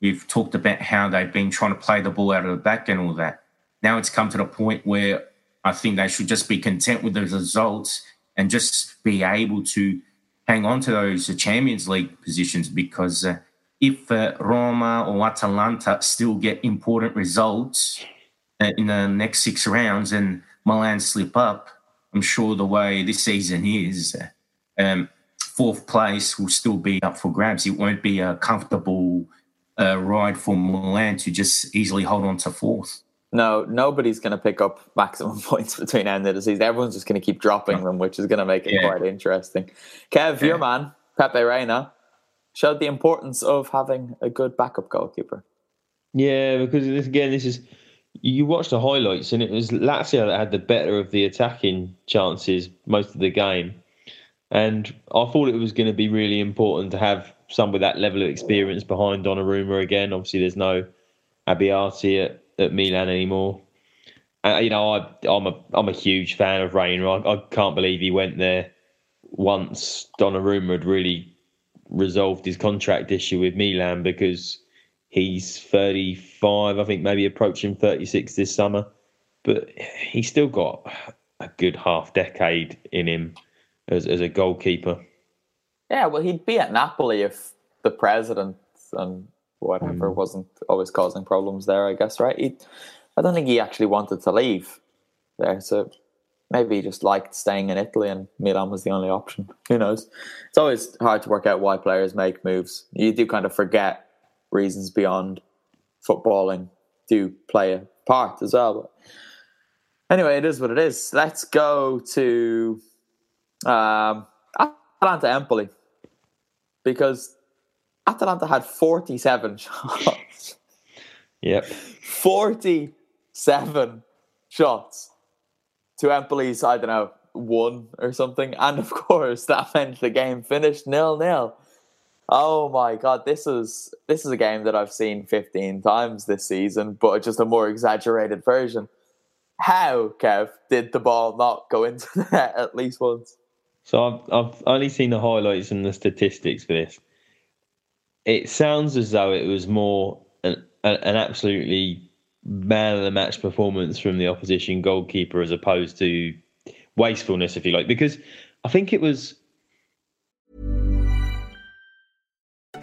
Speaker 4: we've talked about how they've been trying to play the ball out of the back and all that. Now it's come to the point where I think they should just be content with the results and just be able to hang on to those Champions League positions because uh, if uh, Roma or Atalanta still get important results uh, in the next six rounds and Milan slip up, I'm sure the way this season is, um, fourth place will still be up for grabs. It won't be a comfortable uh, ride for Milan to just easily hold on to fourth.
Speaker 2: No, nobody's going to pick up maximum points between end of the season. Everyone's just going to keep dropping them, which is going to make it yeah. quite interesting. Kev, yeah. your man, Pepe Reina, showed the importance of having a good backup goalkeeper.
Speaker 3: Yeah, because this, again, this is you watch the highlights, and it was Lazio that had the better of the attacking chances most of the game. And I thought it was going to be really important to have some with that level of experience behind Donnarumma again. Obviously, there's no Abbiati at at Milan anymore. You know, I, am a I'm a huge fan of Reina. I, I, can't believe he went there once Donnarumma had really resolved his contract issue with Milan because he's 35, I think maybe approaching 36 this summer, but he's still got a good half decade in him as as a goalkeeper.
Speaker 2: Yeah, well, he'd be at Napoli if the president and whatever mm. wasn't always causing problems there. I guess right. He, I don't think he actually wanted to leave there, so maybe he just liked staying in Italy, and Milan was the only option. Who knows? It's always hard to work out why players make moves. You do kind of forget reasons beyond footballing do play a part as well. But anyway, it is what it is. Let's go to um, Atalanta Empoli because Atalanta had 47 shots.
Speaker 3: Yep.
Speaker 2: 47 shots to Empoli's, I don't know, one or something. And of course, that meant the game finished nil nil. Oh my god, this is this is a game that I've seen 15 times this season, but just a more exaggerated version. How, Kev, did the ball not go into the net at least once?
Speaker 3: So I've I've only seen the highlights and the statistics for this it sounds as though it was more an, an absolutely man of the match performance from the opposition goalkeeper as opposed to wastefulness, if you like, because I think it was.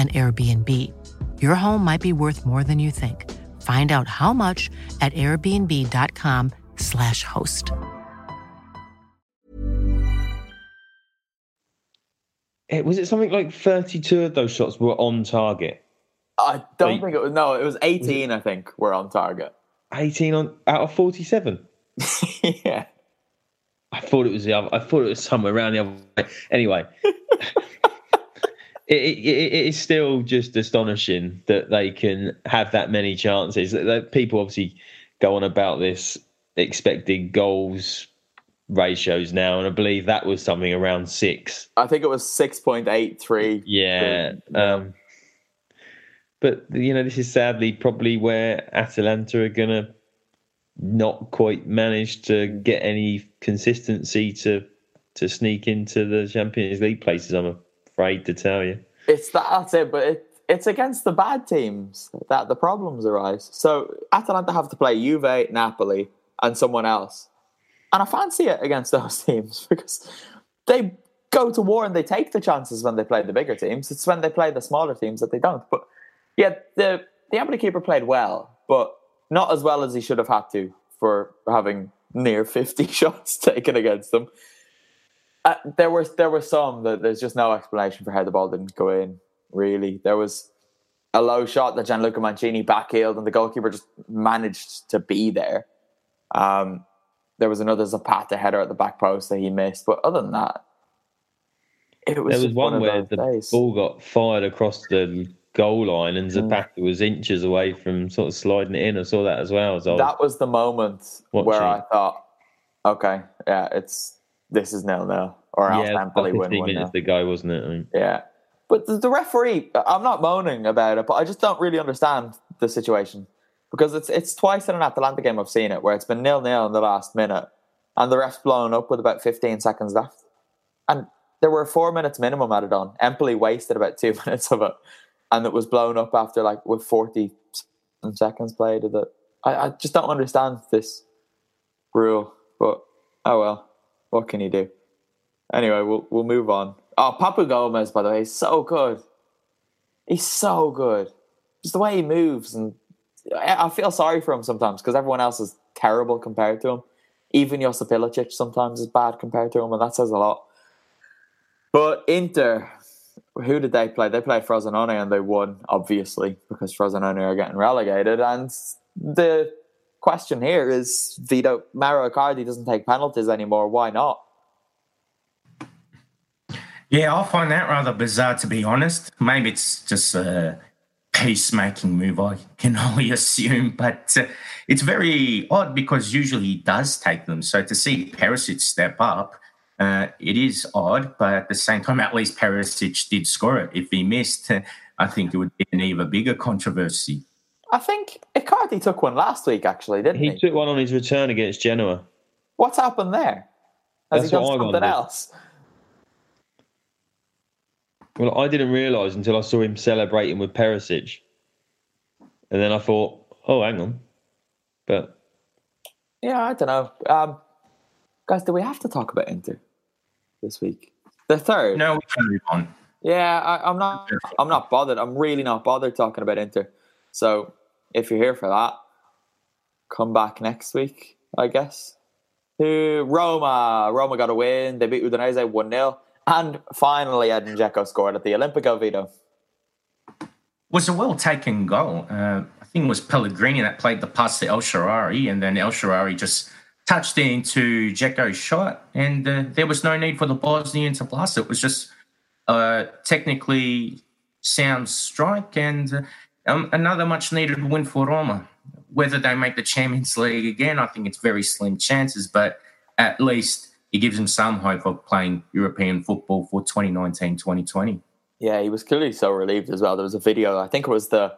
Speaker 5: an Airbnb. Your home might be worth more than you think. Find out how much at airbnb.com/slash host.
Speaker 3: It, was it something like 32 of those shots were on target?
Speaker 2: I don't
Speaker 3: Wait.
Speaker 2: think it was. No, it was 18, I think, were on target.
Speaker 3: 18 on out of 47.
Speaker 2: yeah.
Speaker 3: I thought it was the other. I thought it was somewhere around the other way. Anyway, it, it, it, is still just astonishing that they can have that many chances. That- People obviously go on about this expected goals ratios now, and I believe that was something around six.
Speaker 2: I think it was 6.83.
Speaker 3: Yeah. Um, but you know, this is sadly probably where Atalanta are gonna not quite manage to get any consistency to to sneak into the Champions League places. I'm afraid to tell you.
Speaker 2: It's that, that's it, but it, it's against the bad teams that the problems arise. So Atalanta have to play Juve, Napoli, and someone else. And I fancy it against those teams because they go to war and they take the chances when they play the bigger teams. It's when they play the smaller teams that they don't. But yeah, the the keeper played well, but not as well as he should have had to for having near 50 shots taken against them. Uh, there was there were some that there's just no explanation for how the ball didn't go in. Really, there was a low shot that Gianluca Mancini backheeled, and the goalkeeper just managed to be there. Um, there was another Zapata header at the back post that he missed, but other than that, it was
Speaker 3: There was
Speaker 2: just
Speaker 3: one where the
Speaker 2: days.
Speaker 3: ball got fired across the goal line, and Zapata was inches away from sort of sliding it in. I saw that as well. As
Speaker 2: that was the moment where I thought, okay, yeah, it's this is nil nil, or else
Speaker 3: yeah, about
Speaker 2: win
Speaker 3: 15
Speaker 2: one
Speaker 3: minutes
Speaker 2: nil.
Speaker 3: to go, wasn't it? I mean,
Speaker 2: Yeah. But the, the referee, I'm not moaning about it, but I just don't really understand the situation because it's it's twice in an Atalanta game I've seen it where it's been nil nil in the last minute and the ref's blown up with about 15 seconds left. And there were four minutes minimum added on. Empoli wasted about two minutes of it and it was blown up after like with 40 seconds played. That. I, I just don't understand this rule, but oh well, what can you do? Anyway, we'll we'll move on. Oh, Papu Gomez, by the way, he's so good. He's so good. Just the way he moves, and I, I feel sorry for him sometimes because everyone else is terrible compared to him. Even Josip Ilicic sometimes is bad compared to him, and that says a lot. But Inter, who did they play? They played Frosinone and they won, obviously, because Frosinone are getting relegated. And the question here is, Vito Mauro Icardi doesn't take penalties anymore. Why not?
Speaker 4: Yeah, I find that rather bizarre to be honest. Maybe it's just a peacemaking move, I can only assume, but uh, it's very odd because usually he does take them. So to see Perisic step up, uh, it is odd, but at the same time, at least Perisic did score it. If he missed, uh, I think it would be an even bigger controversy.
Speaker 2: I think Icardi took one last week, actually, didn't he?
Speaker 3: he took one on his return against Genoa.
Speaker 2: What's happened there? Has
Speaker 3: That's
Speaker 2: he done something
Speaker 3: wondered.
Speaker 2: else?
Speaker 3: Well, I didn't realise until I saw him celebrating with Perisic, and then I thought, "Oh, hang on," but
Speaker 2: Yeah, I don't know. Um, guys, do we have to talk about Inter this week? The third.
Speaker 4: No, we can move on.
Speaker 2: Yeah, I, I'm not. I'm not bothered. I'm really not bothered talking about Inter. So if you're here for that, come back next week, I guess. To Roma. Roma got a win. They beat Udinese one 0 And finally, Edin Dzeko scored at the Olimpico Vito.
Speaker 4: was a well taken goal. Uh, I think it was Pellegrini that played the pass to El Shaarawy, and then El Shaarawy just touched into Dzeko's shot, and uh, there was no need for the Bosnian to blast it. Was just a technically sound strike and uh, um, another much needed win for Roma. Whether they make the Champions League again, I think it's very slim chances, but at least it gives them some hope of playing European football for 2019 2020.
Speaker 2: Yeah, he was clearly so relieved as well. There was a video, I think it was the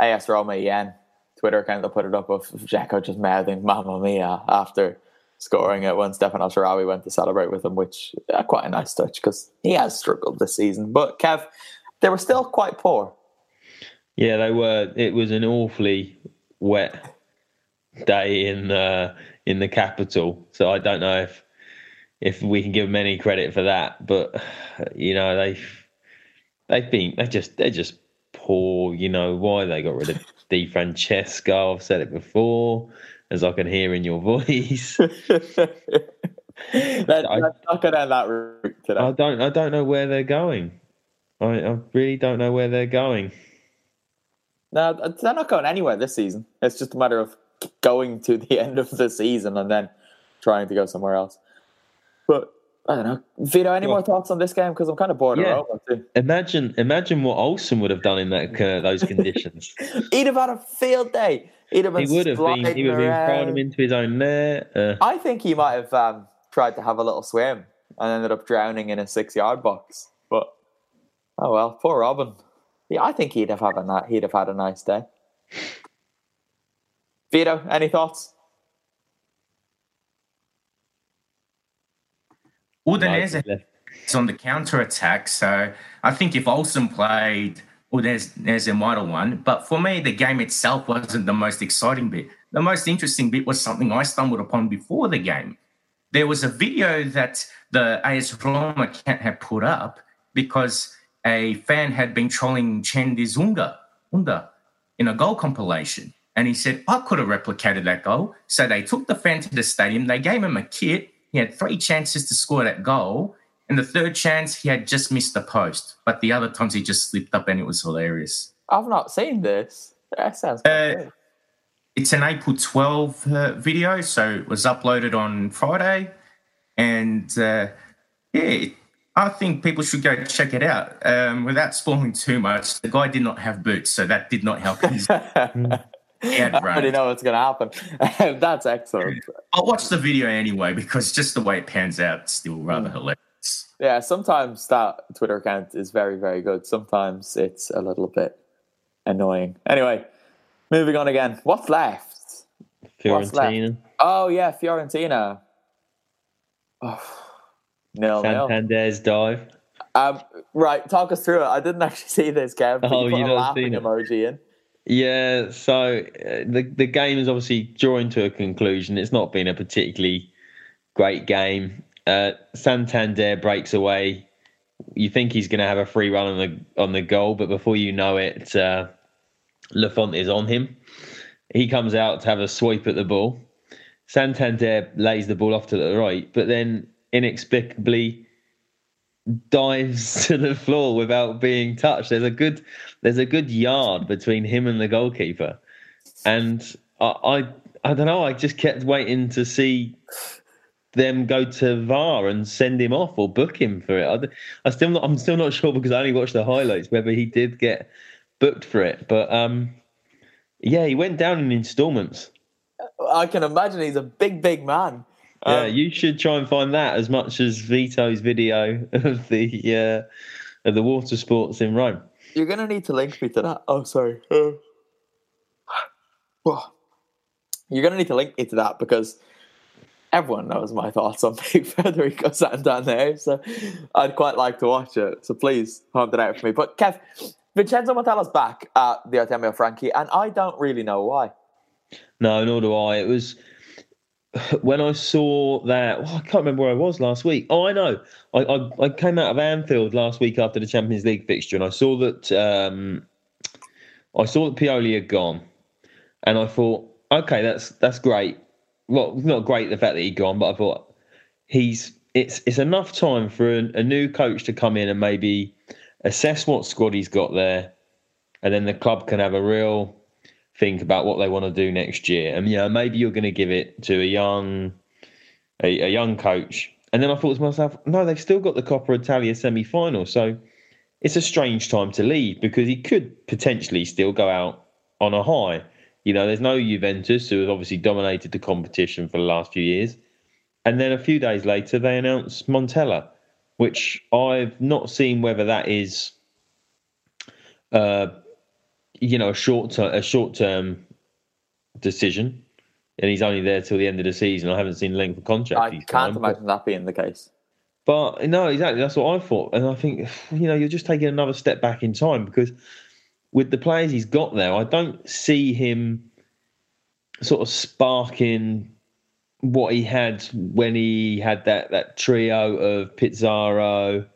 Speaker 2: AS Roma EN Twitter account that put it up of Dzeko just mouthing Mamma Mia after scoring it when Stefan El went to celebrate with him, which uh, quite a nice touch because he has struggled this season. But Kev, they were still quite poor.
Speaker 3: Yeah, they were. It was an awfully wet day in uh, in the capital, so I don't know if if we can give them any credit for that. But you know, they've they've been they just they're just poor. You know why they got rid of Di Francesco? I've said it before, as I can hear in your voice. I-
Speaker 2: let's not go down that route today.
Speaker 3: I don't I don't know where they're going. I, I really don't know where they're going.
Speaker 2: No, they're not going anywhere this season. It's just a matter of going to the end of the season and then trying to go somewhere else. But I don't know. Vito, any
Speaker 3: Well-
Speaker 2: more thoughts on this game? Because I'm kind of bored
Speaker 3: Yeah.
Speaker 2: of.
Speaker 3: Imagine imagine what Olsen would have done in that uh, those conditions.
Speaker 2: He'd have had a field day. He'd have been
Speaker 3: he would have been he would have been throwing him into his own net. Uh,
Speaker 2: I think he might have um, tried to have a little swim and ended up drowning in a six-yard box. But oh well, poor Robin. Yeah, I think he'd have had a ni- he'd have had a nice day. Vito, any thoughts?
Speaker 4: Udinese is on the counter attack, so I think if Olsen played, Udinese might have won. But for me, the game itself wasn't the most exciting bit. The most interesting bit was something I stumbled upon before the game. There was a video that the AS Roma account had put up because a fan had been trolling Chen Zunga Unda in a goal compilation. And he said, I could have replicated that goal. So they took the fan to the stadium, they gave him a kit. He had three chances to score that goal. And the third chance, he had just missed the post. But the other times, he just slipped up and it was hilarious.
Speaker 2: I've not seen this. That sounds
Speaker 4: Uh,
Speaker 2: good.
Speaker 4: It's an April 12 uh, video, so it was uploaded on Friday. And uh, yeah, I think people should go check it out. Um, without spoiling too much, the guy did not have boots, so that did not help his. he had
Speaker 2: I already
Speaker 4: runs.
Speaker 2: know what's going to happen. That's excellent.
Speaker 4: I'll watch the video anyway because just the way it pans out, it's still rather hilarious.
Speaker 2: Yeah, sometimes that Twitter account is very, very good. Sometimes it's a little bit annoying. Anyway, moving on again. What's left? What's left?
Speaker 3: Fiorentina,
Speaker 2: Oh yeah, Fiorentina. Oh, nil nil.
Speaker 3: Santander's dive.
Speaker 2: Um, right, talk us through it. I didn't actually see this, but
Speaker 3: Oh,
Speaker 2: you
Speaker 3: you
Speaker 2: laughing
Speaker 3: seen
Speaker 2: emoji in.
Speaker 3: Yeah, so uh, the the game is obviously drawing to a conclusion. It's not been a particularly great game. Uh, Santander breaks away. You think he's going to have a free run on the on the goal, but before you know it, uh, Lafont is on him. He comes out to have a swipe at the ball. Santander lays the ball off to the right, but then inexplicably dives to the floor without being touched. There's a good there's a good yard between him and the goalkeeper, and I I, I don't know. I just kept waiting to see them go to VAR and send him off or book him for it. I, I still not, I'm still not sure because I only watched the highlights whether he did get booked for it. But um, yeah, he went down in instalments.
Speaker 2: I can imagine he's a big, big man.
Speaker 3: Yeah,
Speaker 2: Um,
Speaker 3: you should try and find that as much as Vito's video of the uh, of the water sports in Rome.
Speaker 2: You're gonna need to link me to that. Oh, sorry. Uh, you're gonna need to link me to that because everyone knows my thoughts on Big Federico Santander. So I'd quite like to watch it. So please hunt it out for me. But Kev, Vincenzo Montella's back at the Artemio Franchi, and I don't really know why.
Speaker 3: No, nor do I. It was when I saw that. Well, I can't remember where I was last week. Oh, I know. I, I, I came out of Anfield last week after the Champions League fixture, and I saw that um, I saw that Pioli had gone, and I thought, okay, that's that's great. Well, not great the fact that he'd gone, but I thought he's it's it's enough time for a new coach to come in and maybe assess what squad he's got there, and then the club can have a real think about what they want to do next year. And yeah, maybe you're going to give it to a young a, a young coach. And then I thought to myself, no, they've still got the Coppa Italia semi final, so it's a strange time to leave because he could potentially still go out on a high. You know, there's no Juventus who have obviously dominated the competition for the last few years. And then a few days later, they announced Montella, which I've not seen whether that is, uh, you know, a short term a short term decision, and he's only there till the end of the season. I haven't seen length of contract.
Speaker 2: I can't imagine that being the case.
Speaker 3: But no, exactly. That's what I thought, and I think you know you're just taking another step back in time because with the players he's got there, I don't see him sort of sparking what he had when he had that that trio of Pizarro,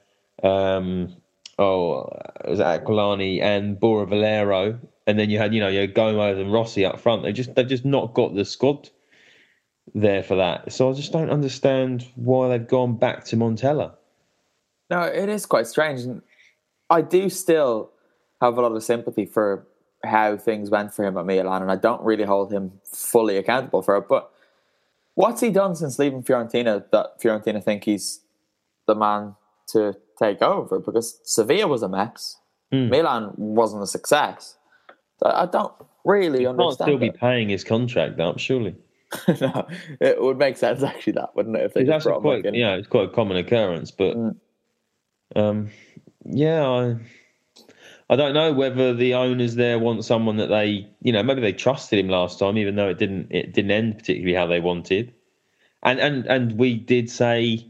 Speaker 3: um, oh, it was Aquilani and Borja Valero, and then you had you know you had Gomez and Rossi up front. They just they've just not got the squad there for that. So I just don't understand why they've gone back to Montella.
Speaker 2: No, it is quite strange, and I do still have a lot of sympathy for how things went for him at Milan, and I don't really hold him fully accountable for it, but What's he done since leaving Fiorentina that Fiorentina think he's the man to take over? Because Sevilla was a mess, mm. Milan wasn't a success. I don't really he understand.
Speaker 3: Can't still be paying his contract up, surely.
Speaker 2: no, it would make sense actually. That wouldn't it? If they
Speaker 3: quite, yeah, it's quite a common occurrence. But mm. um, yeah, I I don't know whether the owners there want someone that they, you know, maybe they trusted him last time, even though it didn't it didn't end particularly how they wanted. And and and we did say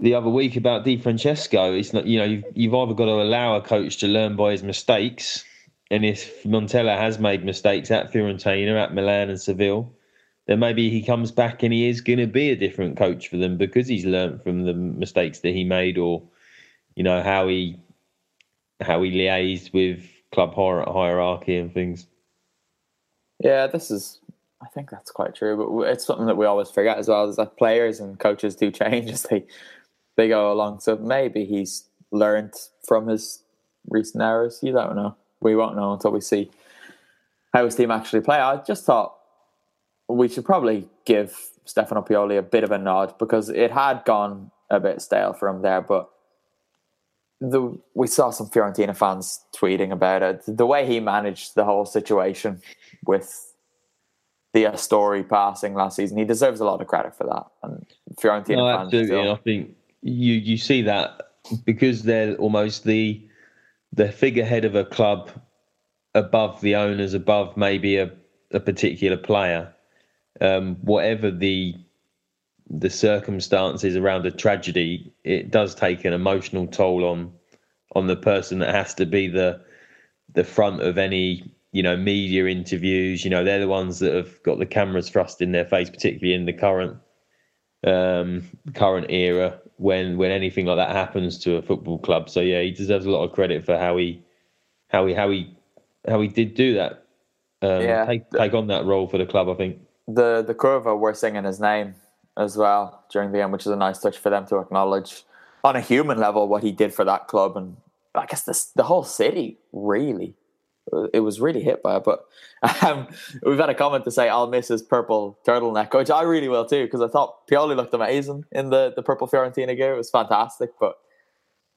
Speaker 3: the other week about Di Francesco. It's not, you know, you've, you've either got to allow a coach to learn by his mistakes, and if Montella has made mistakes at Fiorentina, at Milan, and Seville, then maybe he comes back and he is going to be a different coach for them because he's learned from the mistakes that he made, or you know how he how he liaised with club hierarchy and things.
Speaker 2: Yeah, this is. I think that's quite true, but it's something that we always forget as well. Is that players and coaches do change as they they go along. So maybe he's learned from his recent errors. You don't know. We won't know until we see how his team actually play. I just thought we should probably give Stefano Pioli a bit of a nod because it had gone a bit stale for him there, but the we saw some Fiorentina fans tweeting about it. The way he managed the whole situation with the Astori passing last season, he deserves a lot of credit for that. And Fiorentina no, fans, absolutely.
Speaker 3: Still... I think you you see that because they're almost the the figurehead of a club above the owners, above maybe a, a particular player. Um, whatever the the circumstances around a tragedy, it does take an emotional toll on on the person that has to be the the front of any you know media interviews. You know, they're the ones that have got the cameras thrust in their face, particularly in the current um, current era when when anything like that happens to a football club. So yeah, he deserves a lot of credit for how he how he how he how he did do that. Um, yeah, take take on that role for the club. I think
Speaker 2: the the Curva were singing his name as well during the game, which is a nice touch for them to acknowledge on a human level what he did for that club and I guess this, the whole city really. It was really hit by it, but um, we've had a comment to say I'll miss his purple turtleneck, which I really will too, because I thought Pioli looked amazing in the, the purple Fiorentina gear. It was fantastic, but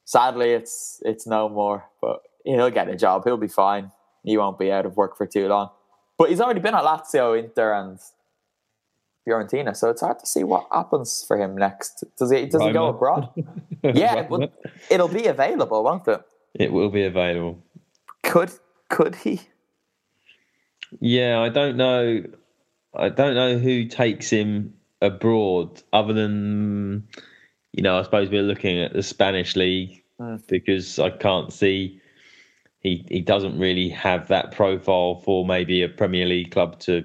Speaker 2: sadly, it's it's no more. But he'll get a job. He'll be fine. He won't be out of work for too long. But he's already been at Lazio, Inter, and Fiorentina, so it's hard to see what happens for him next. Does he does he go abroad? yeah, it will, it'll be available, won't it?
Speaker 3: It will be available.
Speaker 2: Could could he?
Speaker 3: Yeah, I don't know. I don't know who takes him abroad, other than you know. I suppose we're looking at the Spanish league mm. because I can't see he he doesn't really have that profile for maybe a Premier League club to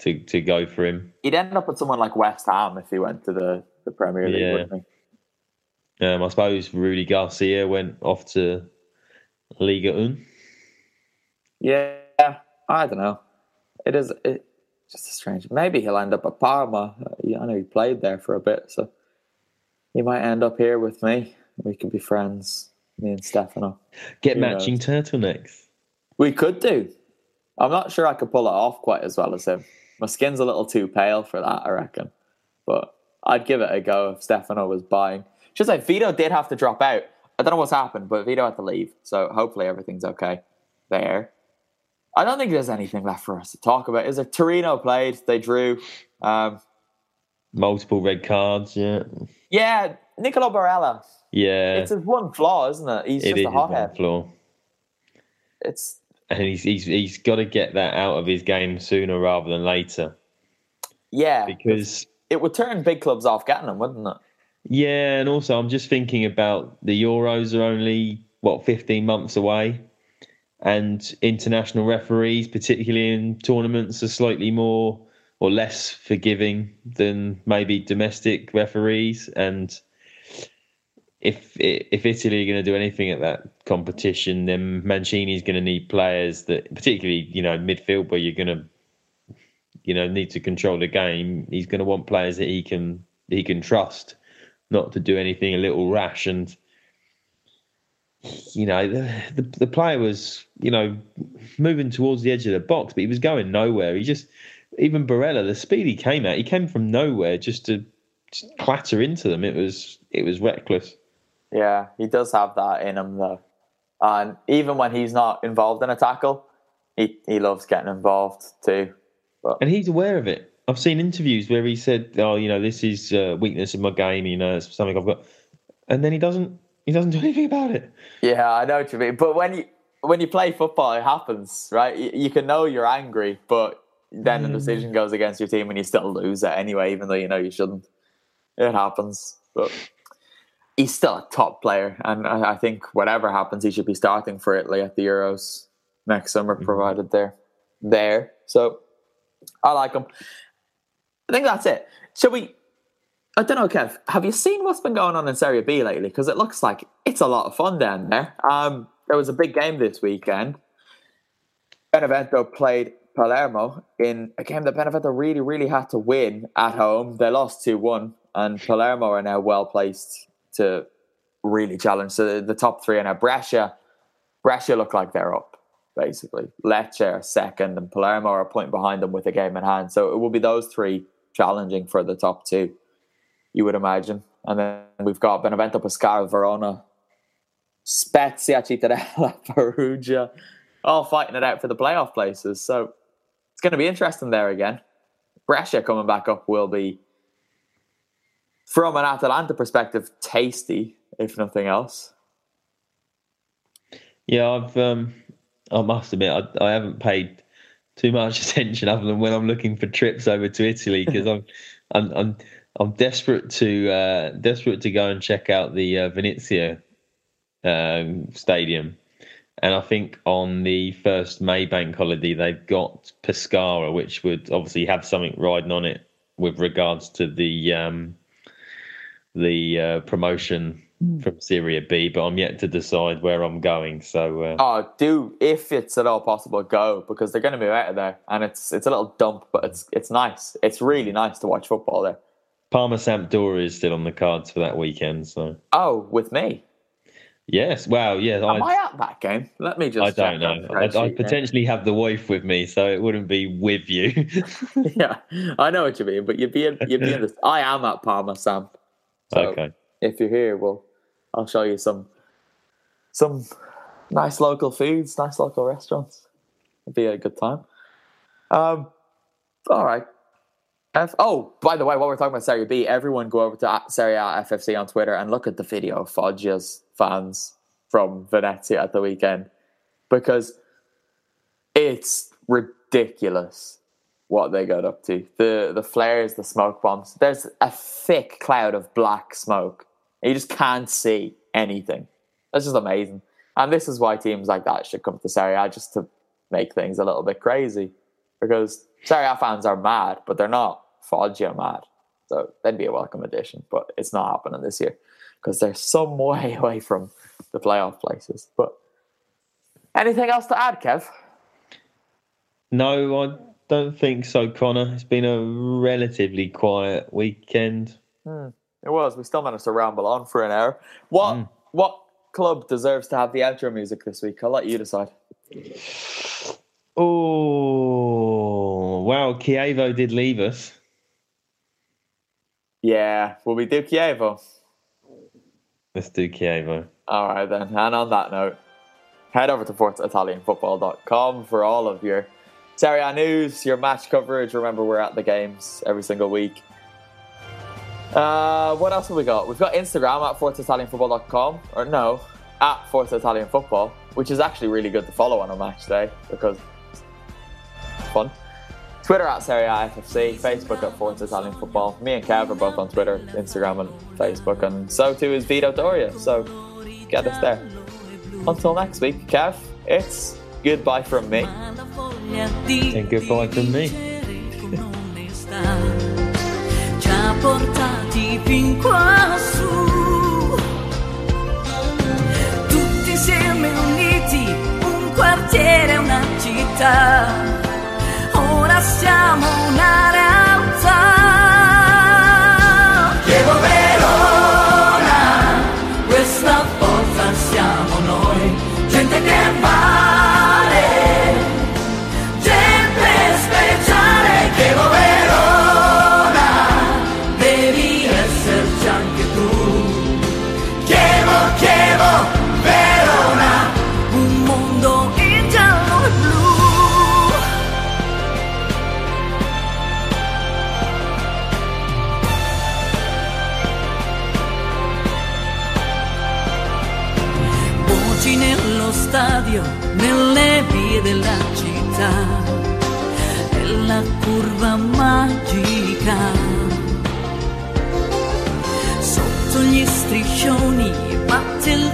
Speaker 3: to to go for him.
Speaker 2: He'd end up with someone like West Ham if he went to the, the Premier League, yeah. wouldn't he?
Speaker 3: Um, I suppose Rudi Garcia went off to Liga Un.
Speaker 2: Yeah, I don't know. It is it, just strange. Maybe he'll end up at Parma. I know he played there for a bit, so he might end up here with me. We could be friends, me and Stefano.
Speaker 3: Get
Speaker 2: Who
Speaker 3: matching turtlenecks.
Speaker 2: We could do. I'm not sure I could pull it off quite as well as him. My skin's a little too pale for that, I reckon. But I'd give it a go if Stefano was buying. Just like Vito did have to drop out. I don't know what's happened, but Vito had to leave. So hopefully everything's okay there. I don't think there's anything left for us to talk about. Is it Torino played? They drew. Um,
Speaker 3: Multiple red cards, yeah.
Speaker 2: yeah, Nicolo Barella.
Speaker 3: Yeah.
Speaker 2: It's his one flaw, isn't it? He's
Speaker 3: it
Speaker 2: just
Speaker 3: is
Speaker 2: a hothead.
Speaker 3: flaw.
Speaker 2: It's
Speaker 3: And he's, he's, he's got to get that out of his game sooner rather than later.
Speaker 2: yeah,
Speaker 3: Because
Speaker 2: it would turn big clubs off getting him, wouldn't it?
Speaker 3: Yeah, and also I'm just thinking about the Euros are only what 15 months away, and international referees, particularly in tournaments, are slightly more or less forgiving than maybe domestic referees. And if if Italy are going to do anything at that competition, then Mancini's going to need players that, particularly you know midfield, where you're going to you know need to control the game. He's going to want players that he can he can trust not to do anything a little rash and you know the, the the player was you know moving towards the edge of the box but he was going nowhere. He just even Barella the speed he came at he came from nowhere just to just clatter into them. It was it was reckless.
Speaker 2: Yeah, he does have that in him though. And even when he's not involved in a tackle, he, he loves getting involved too. But
Speaker 3: and he's aware of it. I've seen interviews where he said oh you know this is a weakness in my game you know it's something I've got and then he doesn't he doesn't do anything about it
Speaker 2: yeah, I know what you mean. But when you when you play football, it happens, right? You, you can know you're angry, but then the decision mm. goes against your team and you still lose it anyway, even though you know you shouldn't. It happens. But he's still a top player, and I, I think whatever happens, he should be starting for Italy at the Euros next summer, mm-hmm. provided they're there. So I like him. I think that's it. Shall we? I don't know, Kev. Have you seen what's been going on in Serie B lately? Because it looks like it's a lot of fun down there. Um, there was a big game this weekend. Benevento played Palermo in a game that Benevento really, really had to win at home. They lost 2 1, and Palermo are now well placed to really challenge. So the, the top three are now Brescia. Brescia look like they're up, basically. Lecce are second, and Palermo are a point behind them with a game in hand. So it will be those three challenging for the top two, you would imagine. And then we've got Benevento, Pescara, Verona, Spezia, Cittadella, Perugia, all fighting it out for the playoff places. So it's going to be interesting there again. Brescia coming back up will be, from an Atalanta perspective, tasty, if nothing else.
Speaker 3: Yeah, I've um, I must admit I, I haven't paid too much attention other than when I'm looking for trips over to Italy because I'm, I'm I'm I'm desperate to uh, desperate to go and check out the uh, Venezia um, stadium, and I think on the first May bank holiday they've got Pescara, which would obviously have something riding on it with regards to the um, the uh, promotion from Serie B, but I'm yet to decide where I'm going. So uh,
Speaker 2: Oh, do if it's at all possible, go because they're going to move out of there, and it's it's a little dump, but it's it's nice. It's really nice to watch football there.
Speaker 3: Parma Sampdoria is still on the cards for that weekend. So
Speaker 2: Oh, with me,
Speaker 3: yes, wow, yeah,
Speaker 2: am I
Speaker 3: I,
Speaker 2: at that game? Let me just.
Speaker 3: I don't know. I, I potentially have the wife with me, so it wouldn't be with you.
Speaker 2: yeah, I know what you mean, but you'd be in, you'd be in this. I am at Parma, Sam. So
Speaker 3: okay.
Speaker 2: if you're here, well, I'll show you some some nice local foods, nice local restaurants. It'd be a good time. Um, all right. F- oh, by the way, while we're talking about Serie B, everyone go over to Serie A FFC on Twitter and look at the video of Foggia's fans from Venezia at the weekend because it's ridiculous what they got up to. The the flares, the smoke bombs. There's a thick cloud of black smoke. You just can't see anything. That's just amazing. And this is why teams like that should come to Serie A just to make things a little bit crazy. Because Serie A fans are mad, but they're not Foggia mad. So they'd be a welcome addition, but it's not happening this year because they're some way away from the playoff places. But anything else to add, Kev?
Speaker 3: No, I don't think so, Connor. It's been a relatively quiet weekend.
Speaker 2: It was. We still managed to ramble on for an hour. What
Speaker 3: Mm.
Speaker 2: what club deserves to have the outro music this week? I'll let you decide.
Speaker 3: Oh, well, Chievo did leave us.
Speaker 2: Yeah, will we do Chievo?
Speaker 3: Let's do Chievo.
Speaker 2: All right then. And on that note, head over to ForzaItalianFootball.com for all of your Serie A news, your match coverage. Remember, we're at the games every single week. Uh, what else have we got? We've got Instagram at ForzaItalianFootball.com, or no, at Forza Italian Football, which is actually really good to follow on a match day because it's fun. Twitter at Serie A FFC, Facebook at Forza Italian Football. Me and Kev are both on Twitter, Instagram, and Facebook, and so too is Vito Doria. So get us there. Until next week, Kev, it's goodbye from me.
Speaker 3: And goodbye from me.
Speaker 6: ci ha portati fin quassù. Tutti insieme uniti, un quartiere, una città. Ora siamo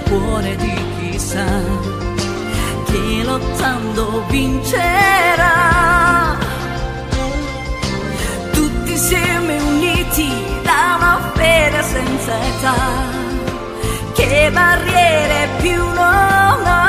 Speaker 6: cuore di chi sa che lottando vincerà. Tutti insieme uniti da una fede senza età che barriere più non ha.